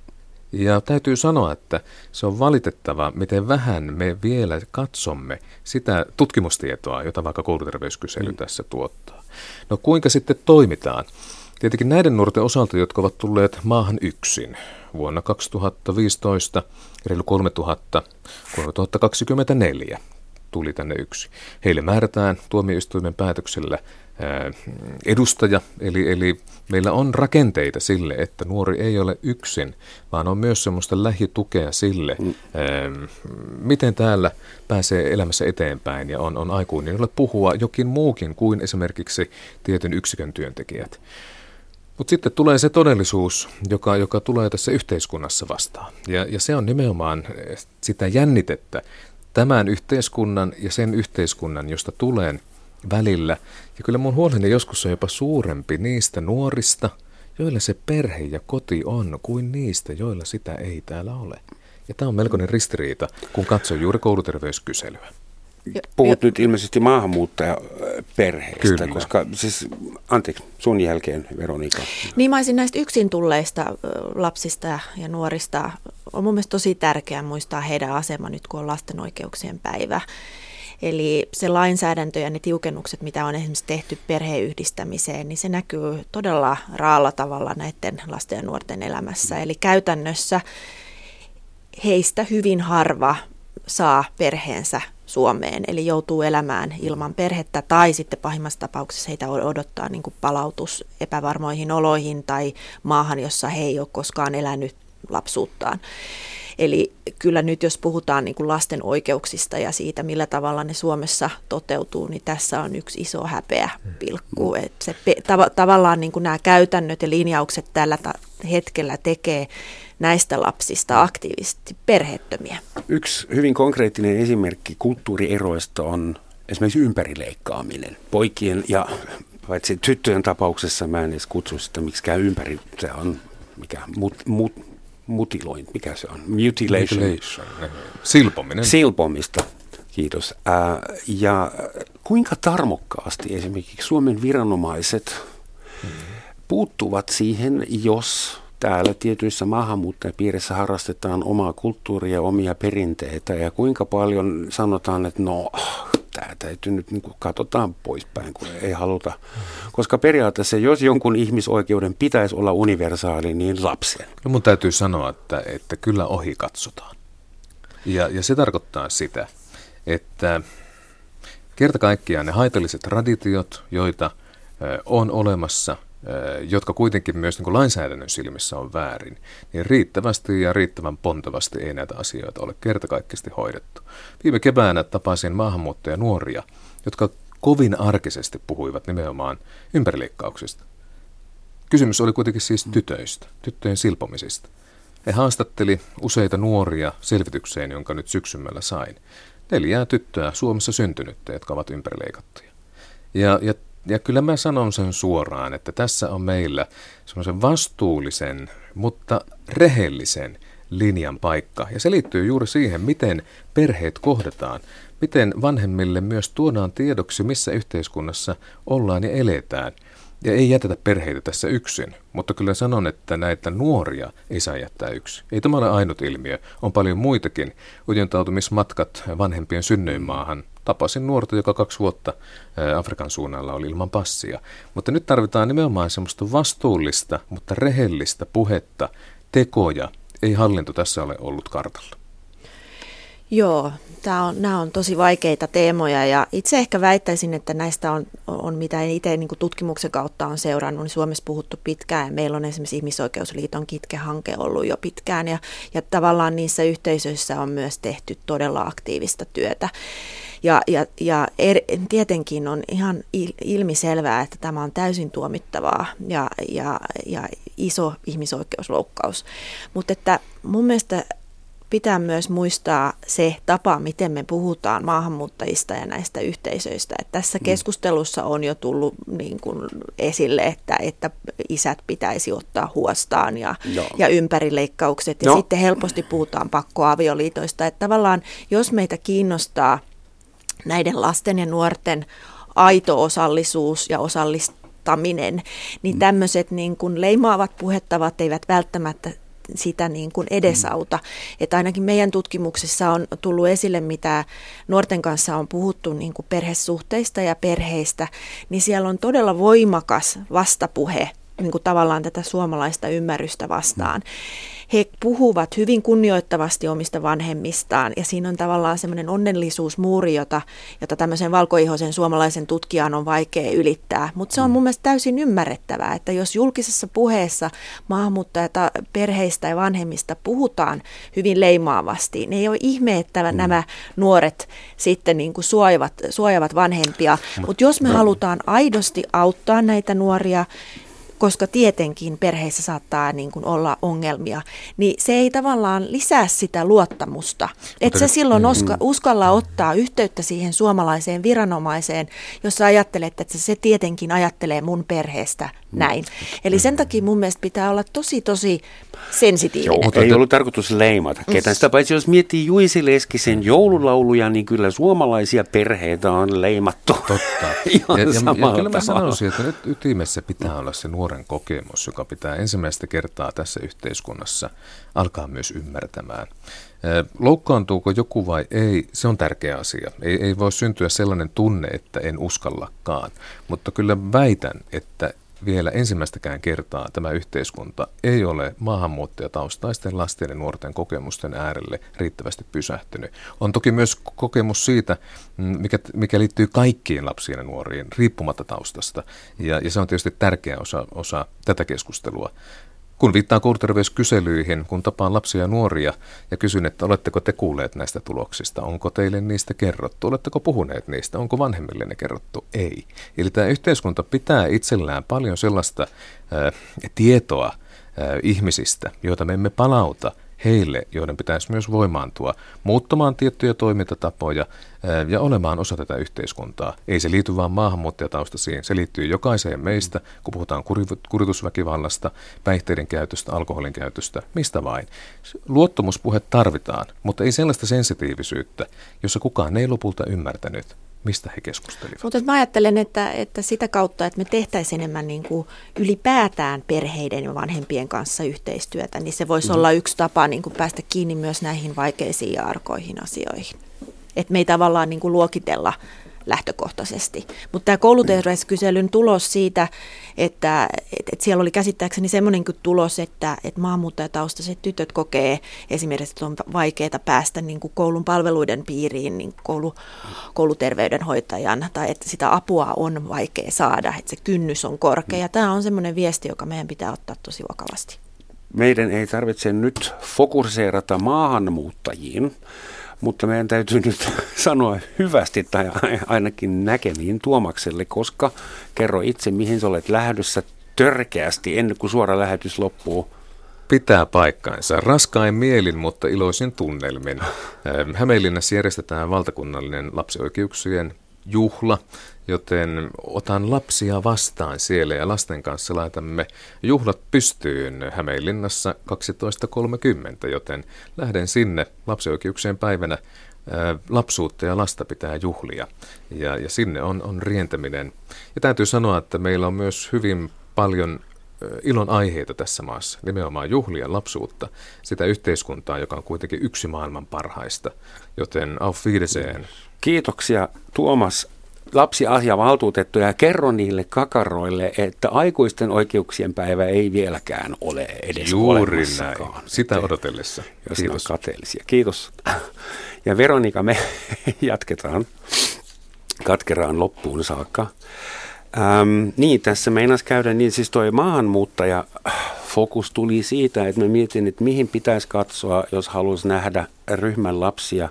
D: Ja täytyy sanoa, että se on valitettava, miten vähän me vielä katsomme sitä tutkimustietoa, jota vaikka kouluterveyskysely mm. tässä tuottaa. No kuinka sitten toimitaan? Tietenkin näiden nuorten osalta, jotka ovat tulleet maahan yksin vuonna 2015, reilu 3000, 3024 tuli tänne yksi. Heille määrätään tuomioistuimen päätöksellä edustaja, eli, eli meillä on rakenteita sille, että nuori ei ole yksin, vaan on myös semmoista lähitukea sille, mm. miten täällä pääsee elämässä eteenpäin ja on, on aikuinen, jolle puhua jokin muukin kuin esimerkiksi tietyn yksikön työntekijät. Mutta sitten tulee se todellisuus, joka, joka tulee tässä yhteiskunnassa vastaan. Ja, ja se on nimenomaan sitä jännitettä tämän yhteiskunnan ja sen yhteiskunnan, josta tulen välillä. Ja kyllä mun huoleni joskus on jopa suurempi niistä nuorista, joilla se perhe ja koti on, kuin niistä, joilla sitä ei täällä ole. Ja tämä on melkoinen ristiriita, kun katsoo juuri kouluterveyskyselyä.
C: Puhut nyt ilmeisesti maahanmuuttajaperheistä, Kyllä. koska siis, anteeksi, sun jälkeen Veronika.
E: Niin mä olisin näistä yksin tulleista lapsista ja nuorista, on mun mielestä tosi tärkeää muistaa heidän asema nyt, kun on lasten oikeuksien päivä. Eli se lainsäädäntö ja ne tiukennukset, mitä on esimerkiksi tehty perheyhdistämiseen, niin se näkyy todella raalla tavalla näiden lasten ja nuorten elämässä. Eli käytännössä heistä hyvin harva saa perheensä Suomeen, eli joutuu elämään ilman perhettä tai sitten pahimmassa tapauksessa heitä odottaa niin palautus epävarmoihin oloihin tai maahan, jossa he ei ole koskaan elänyt lapsuuttaan. Eli kyllä nyt jos puhutaan niin kuin lasten oikeuksista ja siitä, millä tavalla ne Suomessa toteutuu, niin tässä on yksi iso häpeä pilkku. Mm. se tav- tavallaan niin kuin nämä käytännöt ja linjaukset tällä ta- hetkellä tekee näistä lapsista aktiivisesti perheettömiä.
C: Yksi hyvin konkreettinen esimerkki kulttuurieroista on esimerkiksi ympärileikkaaminen. Poikien ja paitsi tyttöjen tapauksessa mä en edes kutsu sitä miksikään ympäri, se on mikä mut, mut, mutiloin, mikä se on? Mutilation. Mutilation.
D: Silpominen.
C: Silpomista, kiitos. Ää, ja kuinka tarmokkaasti esimerkiksi Suomen viranomaiset hmm. puuttuvat siihen, jos täällä tietyissä maahanmuuttajapiirissä harrastetaan omaa kulttuuria ja omia perinteitä ja kuinka paljon sanotaan, että no tämä täytyy nyt niin katsotaan poispäin, kun ei haluta. Koska periaatteessa, jos jonkun ihmisoikeuden pitäisi olla universaali, niin lapsen.
D: No mun täytyy sanoa, että, että kyllä ohi katsotaan. Ja, ja se tarkoittaa sitä, että kerta kaikkiaan ne haitalliset traditiot, joita on olemassa – jotka kuitenkin myös niin kuin lainsäädännön silmissä on väärin, niin riittävästi ja riittävän pontevasti ei näitä asioita ole kertakaikkisesti hoidettu. Viime keväänä tapasin maahanmuuttaja nuoria, jotka kovin arkisesti puhuivat nimenomaan ympärileikkauksista. Kysymys oli kuitenkin siis tytöistä, tyttöjen silpomisista. He haastatteli useita nuoria selvitykseen, jonka nyt syksymällä sain. Neljää tyttöä Suomessa syntynyttä, jotka ovat ympärileikattuja. Ja, ja ja kyllä mä sanon sen suoraan, että tässä on meillä semmoisen vastuullisen, mutta rehellisen linjan paikka. Ja se liittyy juuri siihen, miten perheet kohdataan, miten vanhemmille myös tuodaan tiedoksi, missä yhteiskunnassa ollaan ja eletään – ja ei jätetä perheitä tässä yksin, mutta kyllä sanon, että näitä nuoria ei saa jättää yksin. Ei tämä ole ainut ilmiö, on paljon muitakin. Ujentautumismatkat vanhempien synnyinmaahan. Tapasin nuorta, joka kaksi vuotta Afrikan suunnalla oli ilman passia. Mutta nyt tarvitaan nimenomaan semmoista vastuullista, mutta rehellistä puhetta, tekoja. Ei hallinto tässä ole ollut kartalla.
E: Joo, tää on, nämä on tosi vaikeita teemoja ja itse ehkä väittäisin, että näistä on, on mitä itse niin tutkimuksen kautta on seurannut, niin Suomessa puhuttu pitkään ja meillä on esimerkiksi Ihmisoikeusliiton kitkehanke ollut jo pitkään ja, ja tavallaan niissä yhteisöissä on myös tehty todella aktiivista työtä. Ja, ja, ja er, tietenkin on ihan ilmiselvää, että tämä on täysin tuomittavaa ja, ja, ja iso ihmisoikeusloukkaus. Mutta että mun mielestä pitää myös muistaa se tapa, miten me puhutaan maahanmuuttajista ja näistä yhteisöistä. Että tässä mm. keskustelussa on jo tullut niin kuin esille, että, että isät pitäisi ottaa huostaan ja, ja ympärileikkaukset. Ja no. sitten helposti puhutaan pakkoavioliitoista. Että tavallaan jos meitä kiinnostaa näiden lasten ja nuorten aito osallisuus ja osallistaminen, niin mm. tämmöiset niin kuin leimaavat puhettavat eivät välttämättä sitä niin kuin edesauta. Mm. Että ainakin meidän tutkimuksessa on tullut esille, mitä nuorten kanssa on puhuttu niin kuin perhesuhteista ja perheistä, niin siellä on todella voimakas vastapuhe niin kuin tavallaan tätä suomalaista ymmärrystä vastaan. He puhuvat hyvin kunnioittavasti omista vanhemmistaan ja siinä on tavallaan semmoinen onnellisuusmuuri, jota, jota tämmöisen valkoihoisen suomalaisen tutkijan on vaikea ylittää. Mutta se on mun mielestä täysin ymmärrettävää, että jos julkisessa puheessa maahanmuuttajata perheistä ja vanhemmista puhutaan hyvin leimaavasti, niin ei ole ihme, että mm. nämä nuoret sitten niin kuin suojavat, suojavat vanhempia. Mutta jos me halutaan aidosti auttaa näitä nuoria, koska tietenkin perheissä saattaa niin kuin olla ongelmia, niin se ei tavallaan lisää sitä luottamusta. Että se silloin uska, uskalla ottaa yhteyttä siihen suomalaiseen viranomaiseen, jossa ajattelet, että se tietenkin ajattelee mun perheestä näin. Eli sen takia mun mielestä pitää olla tosi, tosi sensitiivinen.
C: Joo, ei ollut tarkoitus leimata ketään. Sitä paitsi jos miettii Juisi Leskisen joululauluja, niin kyllä suomalaisia perheitä on leimattu
D: Totta.
C: ihan
D: ja, ja, ja kyllä mä sanoisin, että nyt ytimessä pitää olla se nuoren kokemus, joka pitää ensimmäistä kertaa tässä yhteiskunnassa alkaa myös ymmärtämään. Loukkaantuuko joku vai ei, se on tärkeä asia. Ei, ei voi syntyä sellainen tunne, että en uskallakaan. Mutta kyllä väitän, että vielä ensimmäistäkään kertaa tämä yhteiskunta ei ole maahanmuuttajataustaisten lasten ja nuorten kokemusten äärelle riittävästi pysähtynyt. On toki myös kokemus siitä, mm, mikä, mikä liittyy kaikkiin lapsiin ja nuoriin, riippumatta taustasta. Ja, ja se on tietysti tärkeä osa, osa tätä keskustelua. Kun viittaan kouluterveyskyselyihin, kun tapaan lapsia ja nuoria ja kysyn, että oletteko te kuulleet näistä tuloksista, onko teille niistä kerrottu, oletteko puhuneet niistä, onko vanhemmille ne kerrottu, ei. Eli tämä yhteiskunta pitää itsellään paljon sellaista äh, tietoa äh, ihmisistä, joita me emme palauta heille, joiden pitäisi myös voimaantua, muuttamaan tiettyjä toimintatapoja ja olemaan osa tätä yhteiskuntaa. Ei se liity vain maahanmuuttajataustaisiin, se liittyy jokaiseen meistä, kun puhutaan kuri- kuritusväkivallasta, päihteiden käytöstä, alkoholin käytöstä, mistä vain. Luottamuspuhe tarvitaan, mutta ei sellaista sensitiivisyyttä, jossa kukaan ei lopulta ymmärtänyt, mistä he keskustelivat.
E: Mutta mä ajattelen, että, että sitä kautta, että me tehtäisiin enemmän niin kuin ylipäätään perheiden ja vanhempien kanssa yhteistyötä, niin se voisi mm. olla yksi tapa niin kuin päästä kiinni myös näihin vaikeisiin ja arkoihin asioihin. Että me ei tavallaan niin kuin luokitella lähtökohtaisesti. Mutta tämä kouluterveyskyselyn tulos siitä, että et, et siellä oli käsittääkseni semmoinen tulos, että et maahanmuuttajataustaiset tytöt kokee esimerkiksi, että on vaikeaa päästä niin kuin koulun palveluiden piiriin niin koulu, kouluterveydenhoitajan tai että sitä apua on vaikea saada, että se kynnys on korkea. Ja tämä on semmoinen viesti, joka meidän pitää ottaa tosi vakavasti.
C: Meidän ei tarvitse nyt fokuseerata maahanmuuttajiin, mutta meidän täytyy nyt sanoa hyvästi tai ainakin näkemiin Tuomakselle, koska kerro itse, mihin sä olet lähdössä törkeästi ennen kuin suora lähetys loppuu.
D: Pitää paikkaansa. Raskain mielin, mutta iloisin tunnelmin. Hämeenlinnassa järjestetään valtakunnallinen lapsioikeuksien juhla, joten otan lapsia vastaan siellä ja lasten kanssa laitamme juhlat pystyyn Hämeenlinnassa 12.30, joten lähden sinne lapsioikeuksien päivänä lapsuutta ja lasta pitää juhlia. Ja, ja sinne on, on rientäminen. Ja täytyy sanoa, että meillä on myös hyvin paljon ilon aiheita tässä maassa, nimenomaan juhlia lapsuutta, sitä yhteiskuntaa, joka on kuitenkin yksi maailman parhaista. Joten auf Wiedersehen.
C: Kiitoksia Tuomas lapsiasiavaltuutettu ja kerro niille kakaroille, että aikuisten oikeuksien päivä ei vieläkään ole edes
D: Juuri näin. Sitä odotellessa.
C: Jos Kiitos. kateellisia. Kiitos. Ja Veronika, me jatketaan katkeraan loppuun saakka. Ähm, niin, tässä meinas käydä, niin siis toi maahanmuuttaja fokus tuli siitä, että mä mietin, että mihin pitäisi katsoa, jos haluaisi nähdä ryhmän lapsia,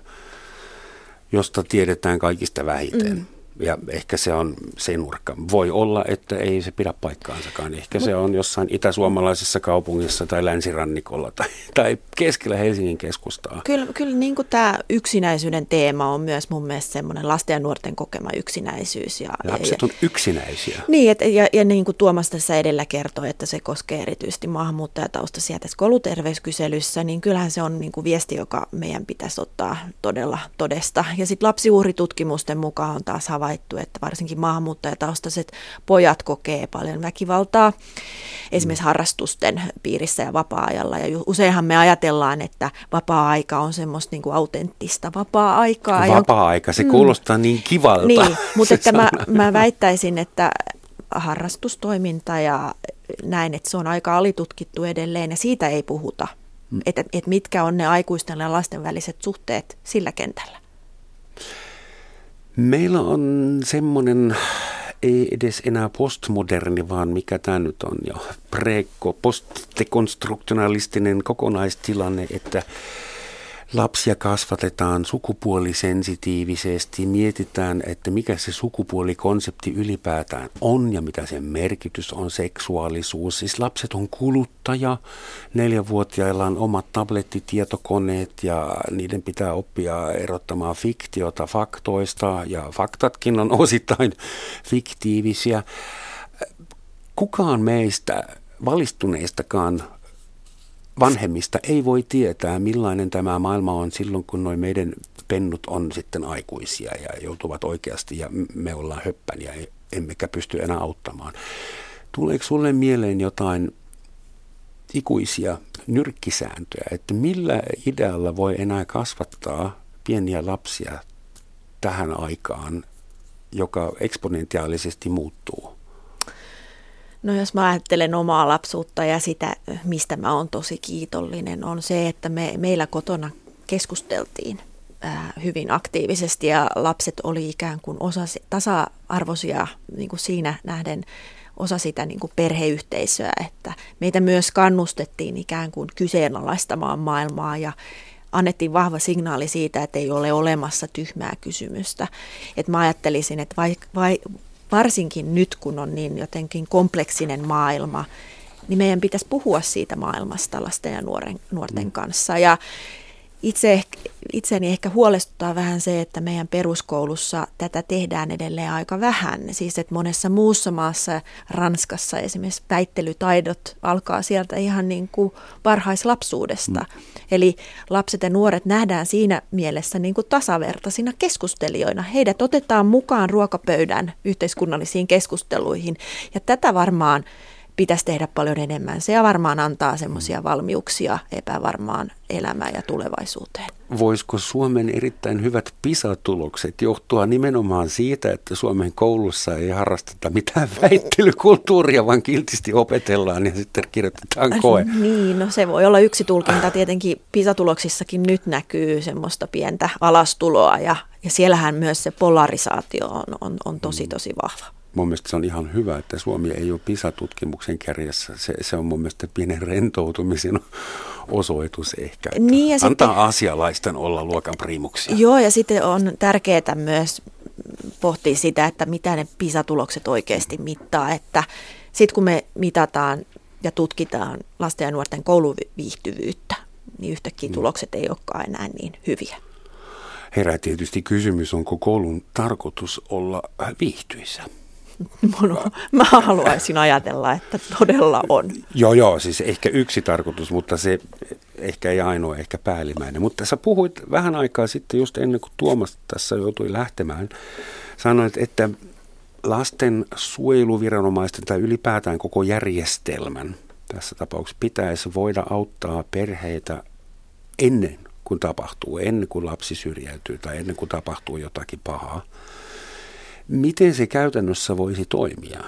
C: josta tiedetään kaikista vähiten. Mm. Ja ehkä se on se nurkka. Voi olla, että ei se pidä paikkaansakaan. Ehkä se on jossain itäsuomalaisessa kaupungissa tai länsirannikolla tai, tai keskellä Helsingin keskustaa.
E: Kyllä, kyllä niin kuin tämä yksinäisyyden teema on myös mun mielestä semmoinen lasten ja nuorten kokema yksinäisyys. Ja,
C: Lapset on yksinäisiä.
E: Niin, et, ja, ja niin kuin Tuomas tässä edellä kertoi, että se koskee erityisesti maahanmuuttajataustaisia tässä kouluterveyskyselyssä, niin kyllähän se on niin kuin viesti, joka meidän pitäisi ottaa todella todesta. Ja sitten lapsiuhritutkimusten mukaan on taas havaittu, havaittu, että varsinkin maahanmuuttajataustaiset pojat kokee paljon väkivaltaa esimerkiksi harrastusten piirissä ja vapaa-ajalla. Ja useinhan me ajatellaan, että vapaa-aika on semmoista niin kuin autenttista vapaa-aikaa.
C: Vapaa-aika, se mm. kuulostaa niin kivalta.
E: Niin, mutta että mä, mä väittäisin, että harrastustoiminta ja näin, että se on aika alitutkittu edelleen ja siitä ei puhuta. Mm. Että et mitkä on ne aikuisten ja lasten väliset suhteet sillä kentällä.
C: Meillä on semmoinen, ei edes enää postmoderni, vaan mikä tämä nyt on jo, preko, postdekonstruktionalistinen kokonaistilanne, että lapsia kasvatetaan sukupuolisensitiivisesti, mietitään, että mikä se sukupuolikonsepti ylipäätään on ja mitä sen merkitys on, seksuaalisuus. Siis lapset on kuluttaja, neljävuotiailla on omat tablettitietokoneet ja niiden pitää oppia erottamaan fiktiota faktoista ja faktatkin on osittain fiktiivisiä. Kukaan meistä valistuneistakaan vanhemmista ei voi tietää, millainen tämä maailma on silloin, kun noin meidän pennut on sitten aikuisia ja joutuvat oikeasti ja me ollaan höppäniä, emmekä pysty enää auttamaan. Tuleeko sulle mieleen jotain ikuisia nyrkkisääntöjä, että millä idealla voi enää kasvattaa pieniä lapsia tähän aikaan, joka eksponentiaalisesti muuttuu?
E: No jos mä ajattelen omaa lapsuutta ja sitä, mistä mä oon tosi kiitollinen, on se, että me, meillä kotona keskusteltiin hyvin aktiivisesti ja lapset oli ikään kuin osa tasa-arvoisia niin kuin siinä nähden osa sitä niin kuin perheyhteisöä, että meitä myös kannustettiin ikään kuin kyseenalaistamaan maailmaa ja annettiin vahva signaali siitä, että ei ole olemassa tyhmää kysymystä. Et mä ajattelisin, että vai, vai, varsinkin nyt, kun on niin jotenkin kompleksinen maailma, niin meidän pitäisi puhua siitä maailmasta lasten ja nuoren, nuorten mm. kanssa. Ja itse, itseni ehkä huolestuttaa vähän se, että meidän peruskoulussa tätä tehdään edelleen aika vähän. Siis että monessa muussa maassa, Ranskassa esimerkiksi väittelytaidot alkaa sieltä ihan niin kuin varhaislapsuudesta. Mm. Eli lapset ja nuoret nähdään siinä mielessä niin kuin tasavertaisina keskustelijoina. Heidät otetaan mukaan ruokapöydän yhteiskunnallisiin keskusteluihin ja tätä varmaan pitäisi tehdä paljon enemmän. Se varmaan antaa semmoisia valmiuksia epävarmaan elämään ja tulevaisuuteen.
C: Voisiko Suomen erittäin hyvät PISA-tulokset johtua nimenomaan siitä, että Suomen koulussa ei harrasteta mitään väittelykulttuuria, vaan kiltisti opetellaan ja sitten kirjoitetaan koe?
E: Niin, no se voi olla yksi tulkinta. Tietenkin PISA-tuloksissakin nyt näkyy semmoista pientä alastuloa ja, ja siellähän myös se polarisaatio on, on, on tosi mm. tosi vahva
C: mun mielestä se on ihan hyvä, että Suomi ei ole PISA-tutkimuksen kärjessä. Se, se on mun mielestä pienen rentoutumisen osoitus ehkä. Niin ja antaa sitten, asialaisten olla luokan primuksia.
E: Joo, ja sitten on tärkeää myös pohtia sitä, että mitä ne PISA-tulokset oikeasti mittaa. Että sitten kun me mitataan ja tutkitaan lasten ja nuorten kouluviihtyvyyttä, niin yhtäkkiä mm. tulokset ei olekaan enää niin hyviä.
C: Herää tietysti kysymys, onko koulun tarkoitus olla viihtyisä?
E: Mä haluaisin ajatella, että todella on.
C: Joo, joo, siis ehkä yksi tarkoitus, mutta se ehkä ei ainoa, ehkä päällimmäinen. Mutta sä puhuit vähän aikaa sitten, just ennen kuin Tuomas tässä joutui lähtemään, sanoit, että lasten suojeluviranomaisten tai ylipäätään koko järjestelmän tässä tapauksessa pitäisi voida auttaa perheitä ennen kuin tapahtuu, ennen kuin lapsi syrjäytyy tai ennen kuin tapahtuu jotakin pahaa. Miten se käytännössä voisi toimia?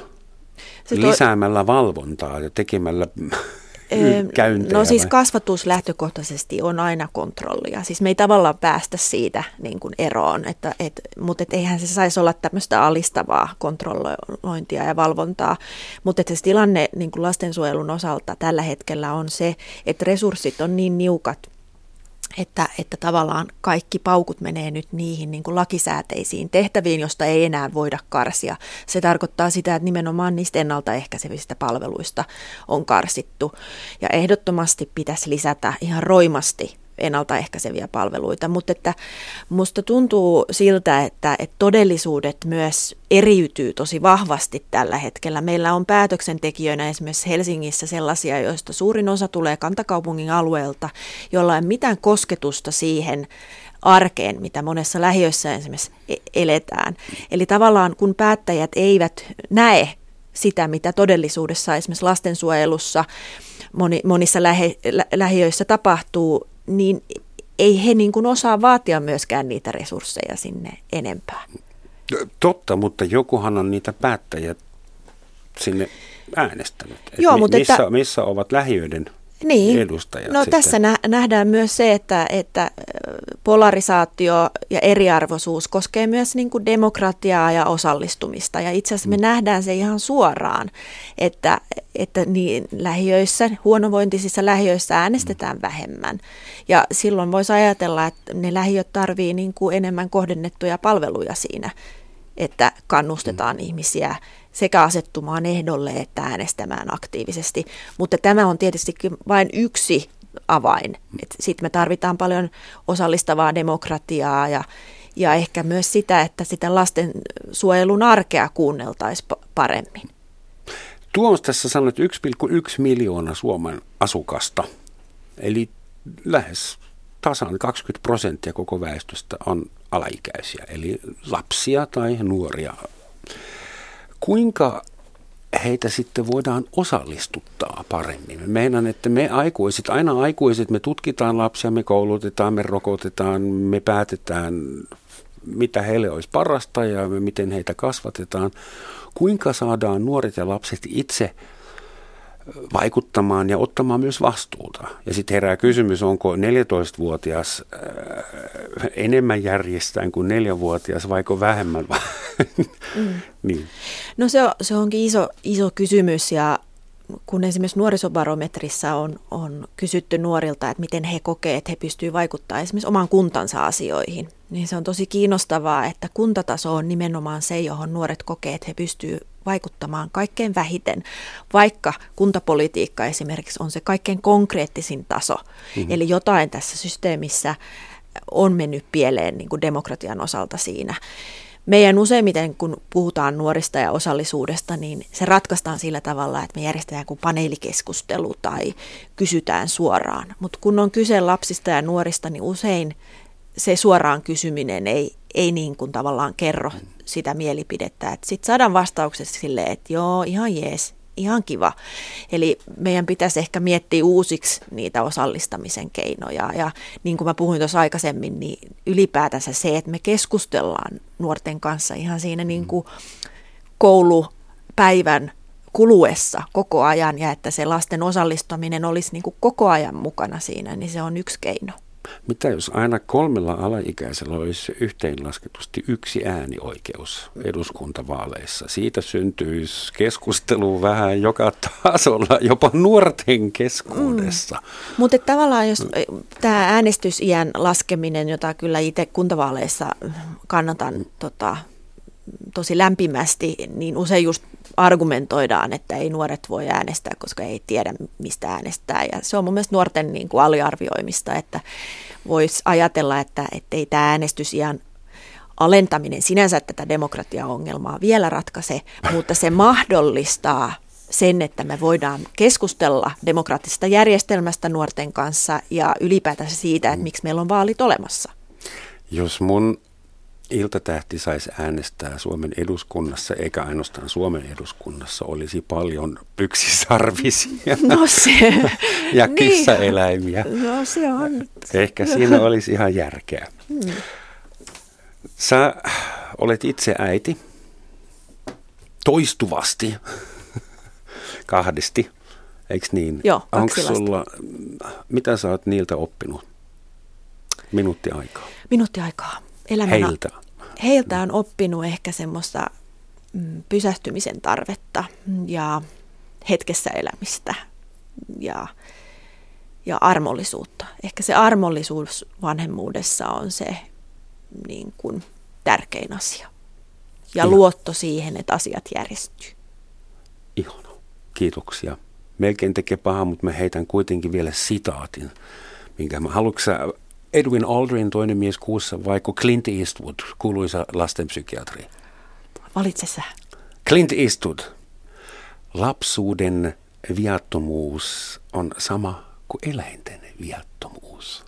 C: Se to... Lisäämällä valvontaa ja tekemällä käyntejä?
E: No siis kasvatus lähtökohtaisesti on aina kontrollia. Siis me ei tavallaan päästä siitä niin kuin eroon, että, et, mutta et eihän se saisi olla tämmöistä alistavaa kontrollointia ja valvontaa. Mutta se tilanne niin kuin lastensuojelun osalta tällä hetkellä on se, että resurssit on niin niukat, että, että tavallaan kaikki paukut menee nyt niihin niin kuin lakisääteisiin tehtäviin, josta ei enää voida karsia. Se tarkoittaa sitä, että nimenomaan niistä ennaltaehkäisevistä palveluista on karsittu. Ja ehdottomasti pitäisi lisätä ihan roimasti ennaltaehkäiseviä palveluita, mutta että musta tuntuu siltä, että, että todellisuudet myös eriytyy tosi vahvasti tällä hetkellä. Meillä on päätöksentekijöinä esimerkiksi Helsingissä sellaisia, joista suurin osa tulee kantakaupungin alueelta, jolla ei mitään kosketusta siihen arkeen, mitä monessa lähiössä esimerkiksi e-, eletään. Eli tavallaan kun päättäjät eivät näe sitä, mitä todellisuudessa esimerkiksi lastensuojelussa moni, monissa lähe, lä, lähiöissä tapahtuu, niin ei he niin kuin osaa vaatia myöskään niitä resursseja sinne enempää.
C: Totta, mutta jokuhan on niitä päättäjiä sinne äänestänyt. Joo, mutta missä, että, missä ovat lähiöiden
E: niin.
C: edustajat.
E: No
C: sitten.
E: tässä nähdään myös se, että, että polarisaatio ja eriarvoisuus koskee myös niin kuin demokratiaa ja osallistumista. Ja itse asiassa me mm. nähdään se ihan suoraan, että, että niin lähiöissä, huonovointisissa lähiöissä äänestetään mm. vähemmän. Ja silloin voisi ajatella, että ne lähiöt tarvii niin kuin enemmän kohdennettuja palveluja siinä, että kannustetaan mm. ihmisiä sekä asettumaan ehdolle että äänestämään aktiivisesti. Mutta tämä on tietysti vain yksi avain. Sitten me tarvitaan paljon osallistavaa demokratiaa ja, ja ehkä myös sitä, että sitä lastensuojelun arkea kuunneltaisiin paremmin.
C: Tuo on tässä sanonut 1,1 miljoona Suomen asukasta, eli lähes tasan 20 prosenttia koko väestöstä on alaikäisiä, eli lapsia tai nuoria kuinka heitä sitten voidaan osallistuttaa paremmin. Meinaan, että me aikuiset, aina aikuiset, me tutkitaan lapsia, me koulutetaan, me rokotetaan, me päätetään, mitä heille olisi parasta ja miten heitä kasvatetaan. Kuinka saadaan nuoret ja lapset itse vaikuttamaan ja ottamaan myös vastuuta. Ja sitten herää kysymys, onko 14-vuotias äh, enemmän järjestään kuin 4-vuotias vaiko vähemmän?
E: mm. niin. No se, on, se onkin iso, iso kysymys ja kun esimerkiksi nuorisobarometrissa on, on kysytty nuorilta, että miten he kokee, että he pystyvät vaikuttamaan esimerkiksi oman kuntansa asioihin, niin se on tosi kiinnostavaa, että kuntataso on nimenomaan se, johon nuoret kokee, että he pystyvät vaikuttamaan kaikkein vähiten, vaikka kuntapolitiikka esimerkiksi on se kaikkein konkreettisin taso. Mm-hmm. Eli jotain tässä systeemissä on mennyt pieleen niin kuin demokratian osalta siinä. Meidän useimmiten, kun puhutaan nuorista ja osallisuudesta, niin se ratkaistaan sillä tavalla, että me järjestetään kuin paneelikeskustelu tai kysytään suoraan. Mutta kun on kyse lapsista ja nuorista, niin usein se suoraan kysyminen ei, ei niin kuin tavallaan kerro sitä mielipidettä. Sitten saadaan vastaukset sille, että joo, ihan jees, ihan kiva. Eli meidän pitäisi ehkä miettiä uusiksi niitä osallistamisen keinoja. Ja niin kuin mä puhuin tuossa aikaisemmin, niin ylipäätänsä se, että me keskustellaan nuorten kanssa ihan siinä niin kuin koulupäivän kuluessa koko ajan ja että se lasten osallistuminen olisi niin kuin koko ajan mukana siinä, niin se on yksi keino.
C: Mitä jos aina kolmella alaikäisellä olisi yhteenlasketusti yksi äänioikeus eduskuntavaaleissa? Siitä syntyisi keskustelu vähän joka tasolla, jopa nuorten keskuudessa. Mm.
E: Mutta tavallaan jos tämä äänestysiän laskeminen, jota kyllä itse kuntavaaleissa kannatan mm. tota, tosi lämpimästi, niin usein just argumentoidaan, että ei nuoret voi äänestää, koska ei tiedä, mistä äänestää. Ja se on mun mielestä nuorten niin kuin aliarvioimista, että voisi ajatella, että ei tämä äänestysiän alentaminen sinänsä tätä demokratiaongelmaa vielä ratkaise, mutta se mahdollistaa sen, että me voidaan keskustella demokraattisesta järjestelmästä nuorten kanssa ja ylipäätään siitä, että miksi meillä on vaalit olemassa.
C: Jos mun Iltatähti saisi äänestää Suomen eduskunnassa, eikä ainoastaan Suomen eduskunnassa, olisi paljon yksisarvisia
E: no se,
C: ja niin. kissaeläimiä.
E: No se on.
C: Ehkä siinä olisi ihan järkeä. Hmm. Sä olet itse äiti toistuvasti, kahdesti, eikö niin?
E: Joo,
C: Onko sulla, mitä sä oot niiltä oppinut? Minuutti aikaa.
E: Minuutti aikaa elämänä, heiltä? Heiltä on oppinut ehkä semmoista mm, pysähtymisen tarvetta ja hetkessä elämistä ja, ja armollisuutta. Ehkä se armollisuus vanhemmuudessa on se niin kuin, tärkein asia. Ja Ihan. luotto siihen, että asiat järjestyy.
C: Ihana. Kiitoksia. Melkein tekee paha, mutta mä heitän kuitenkin vielä sitaatin, minkä mä haluatko Edwin Aldrin toinen mies kuussa vaiko Clint Eastwood, kuuluisa lastenpsykiatri?
E: Valitse sä.
C: Clint Eastwood. Lapsuuden viattomuus on sama kuin eläinten viattomuus.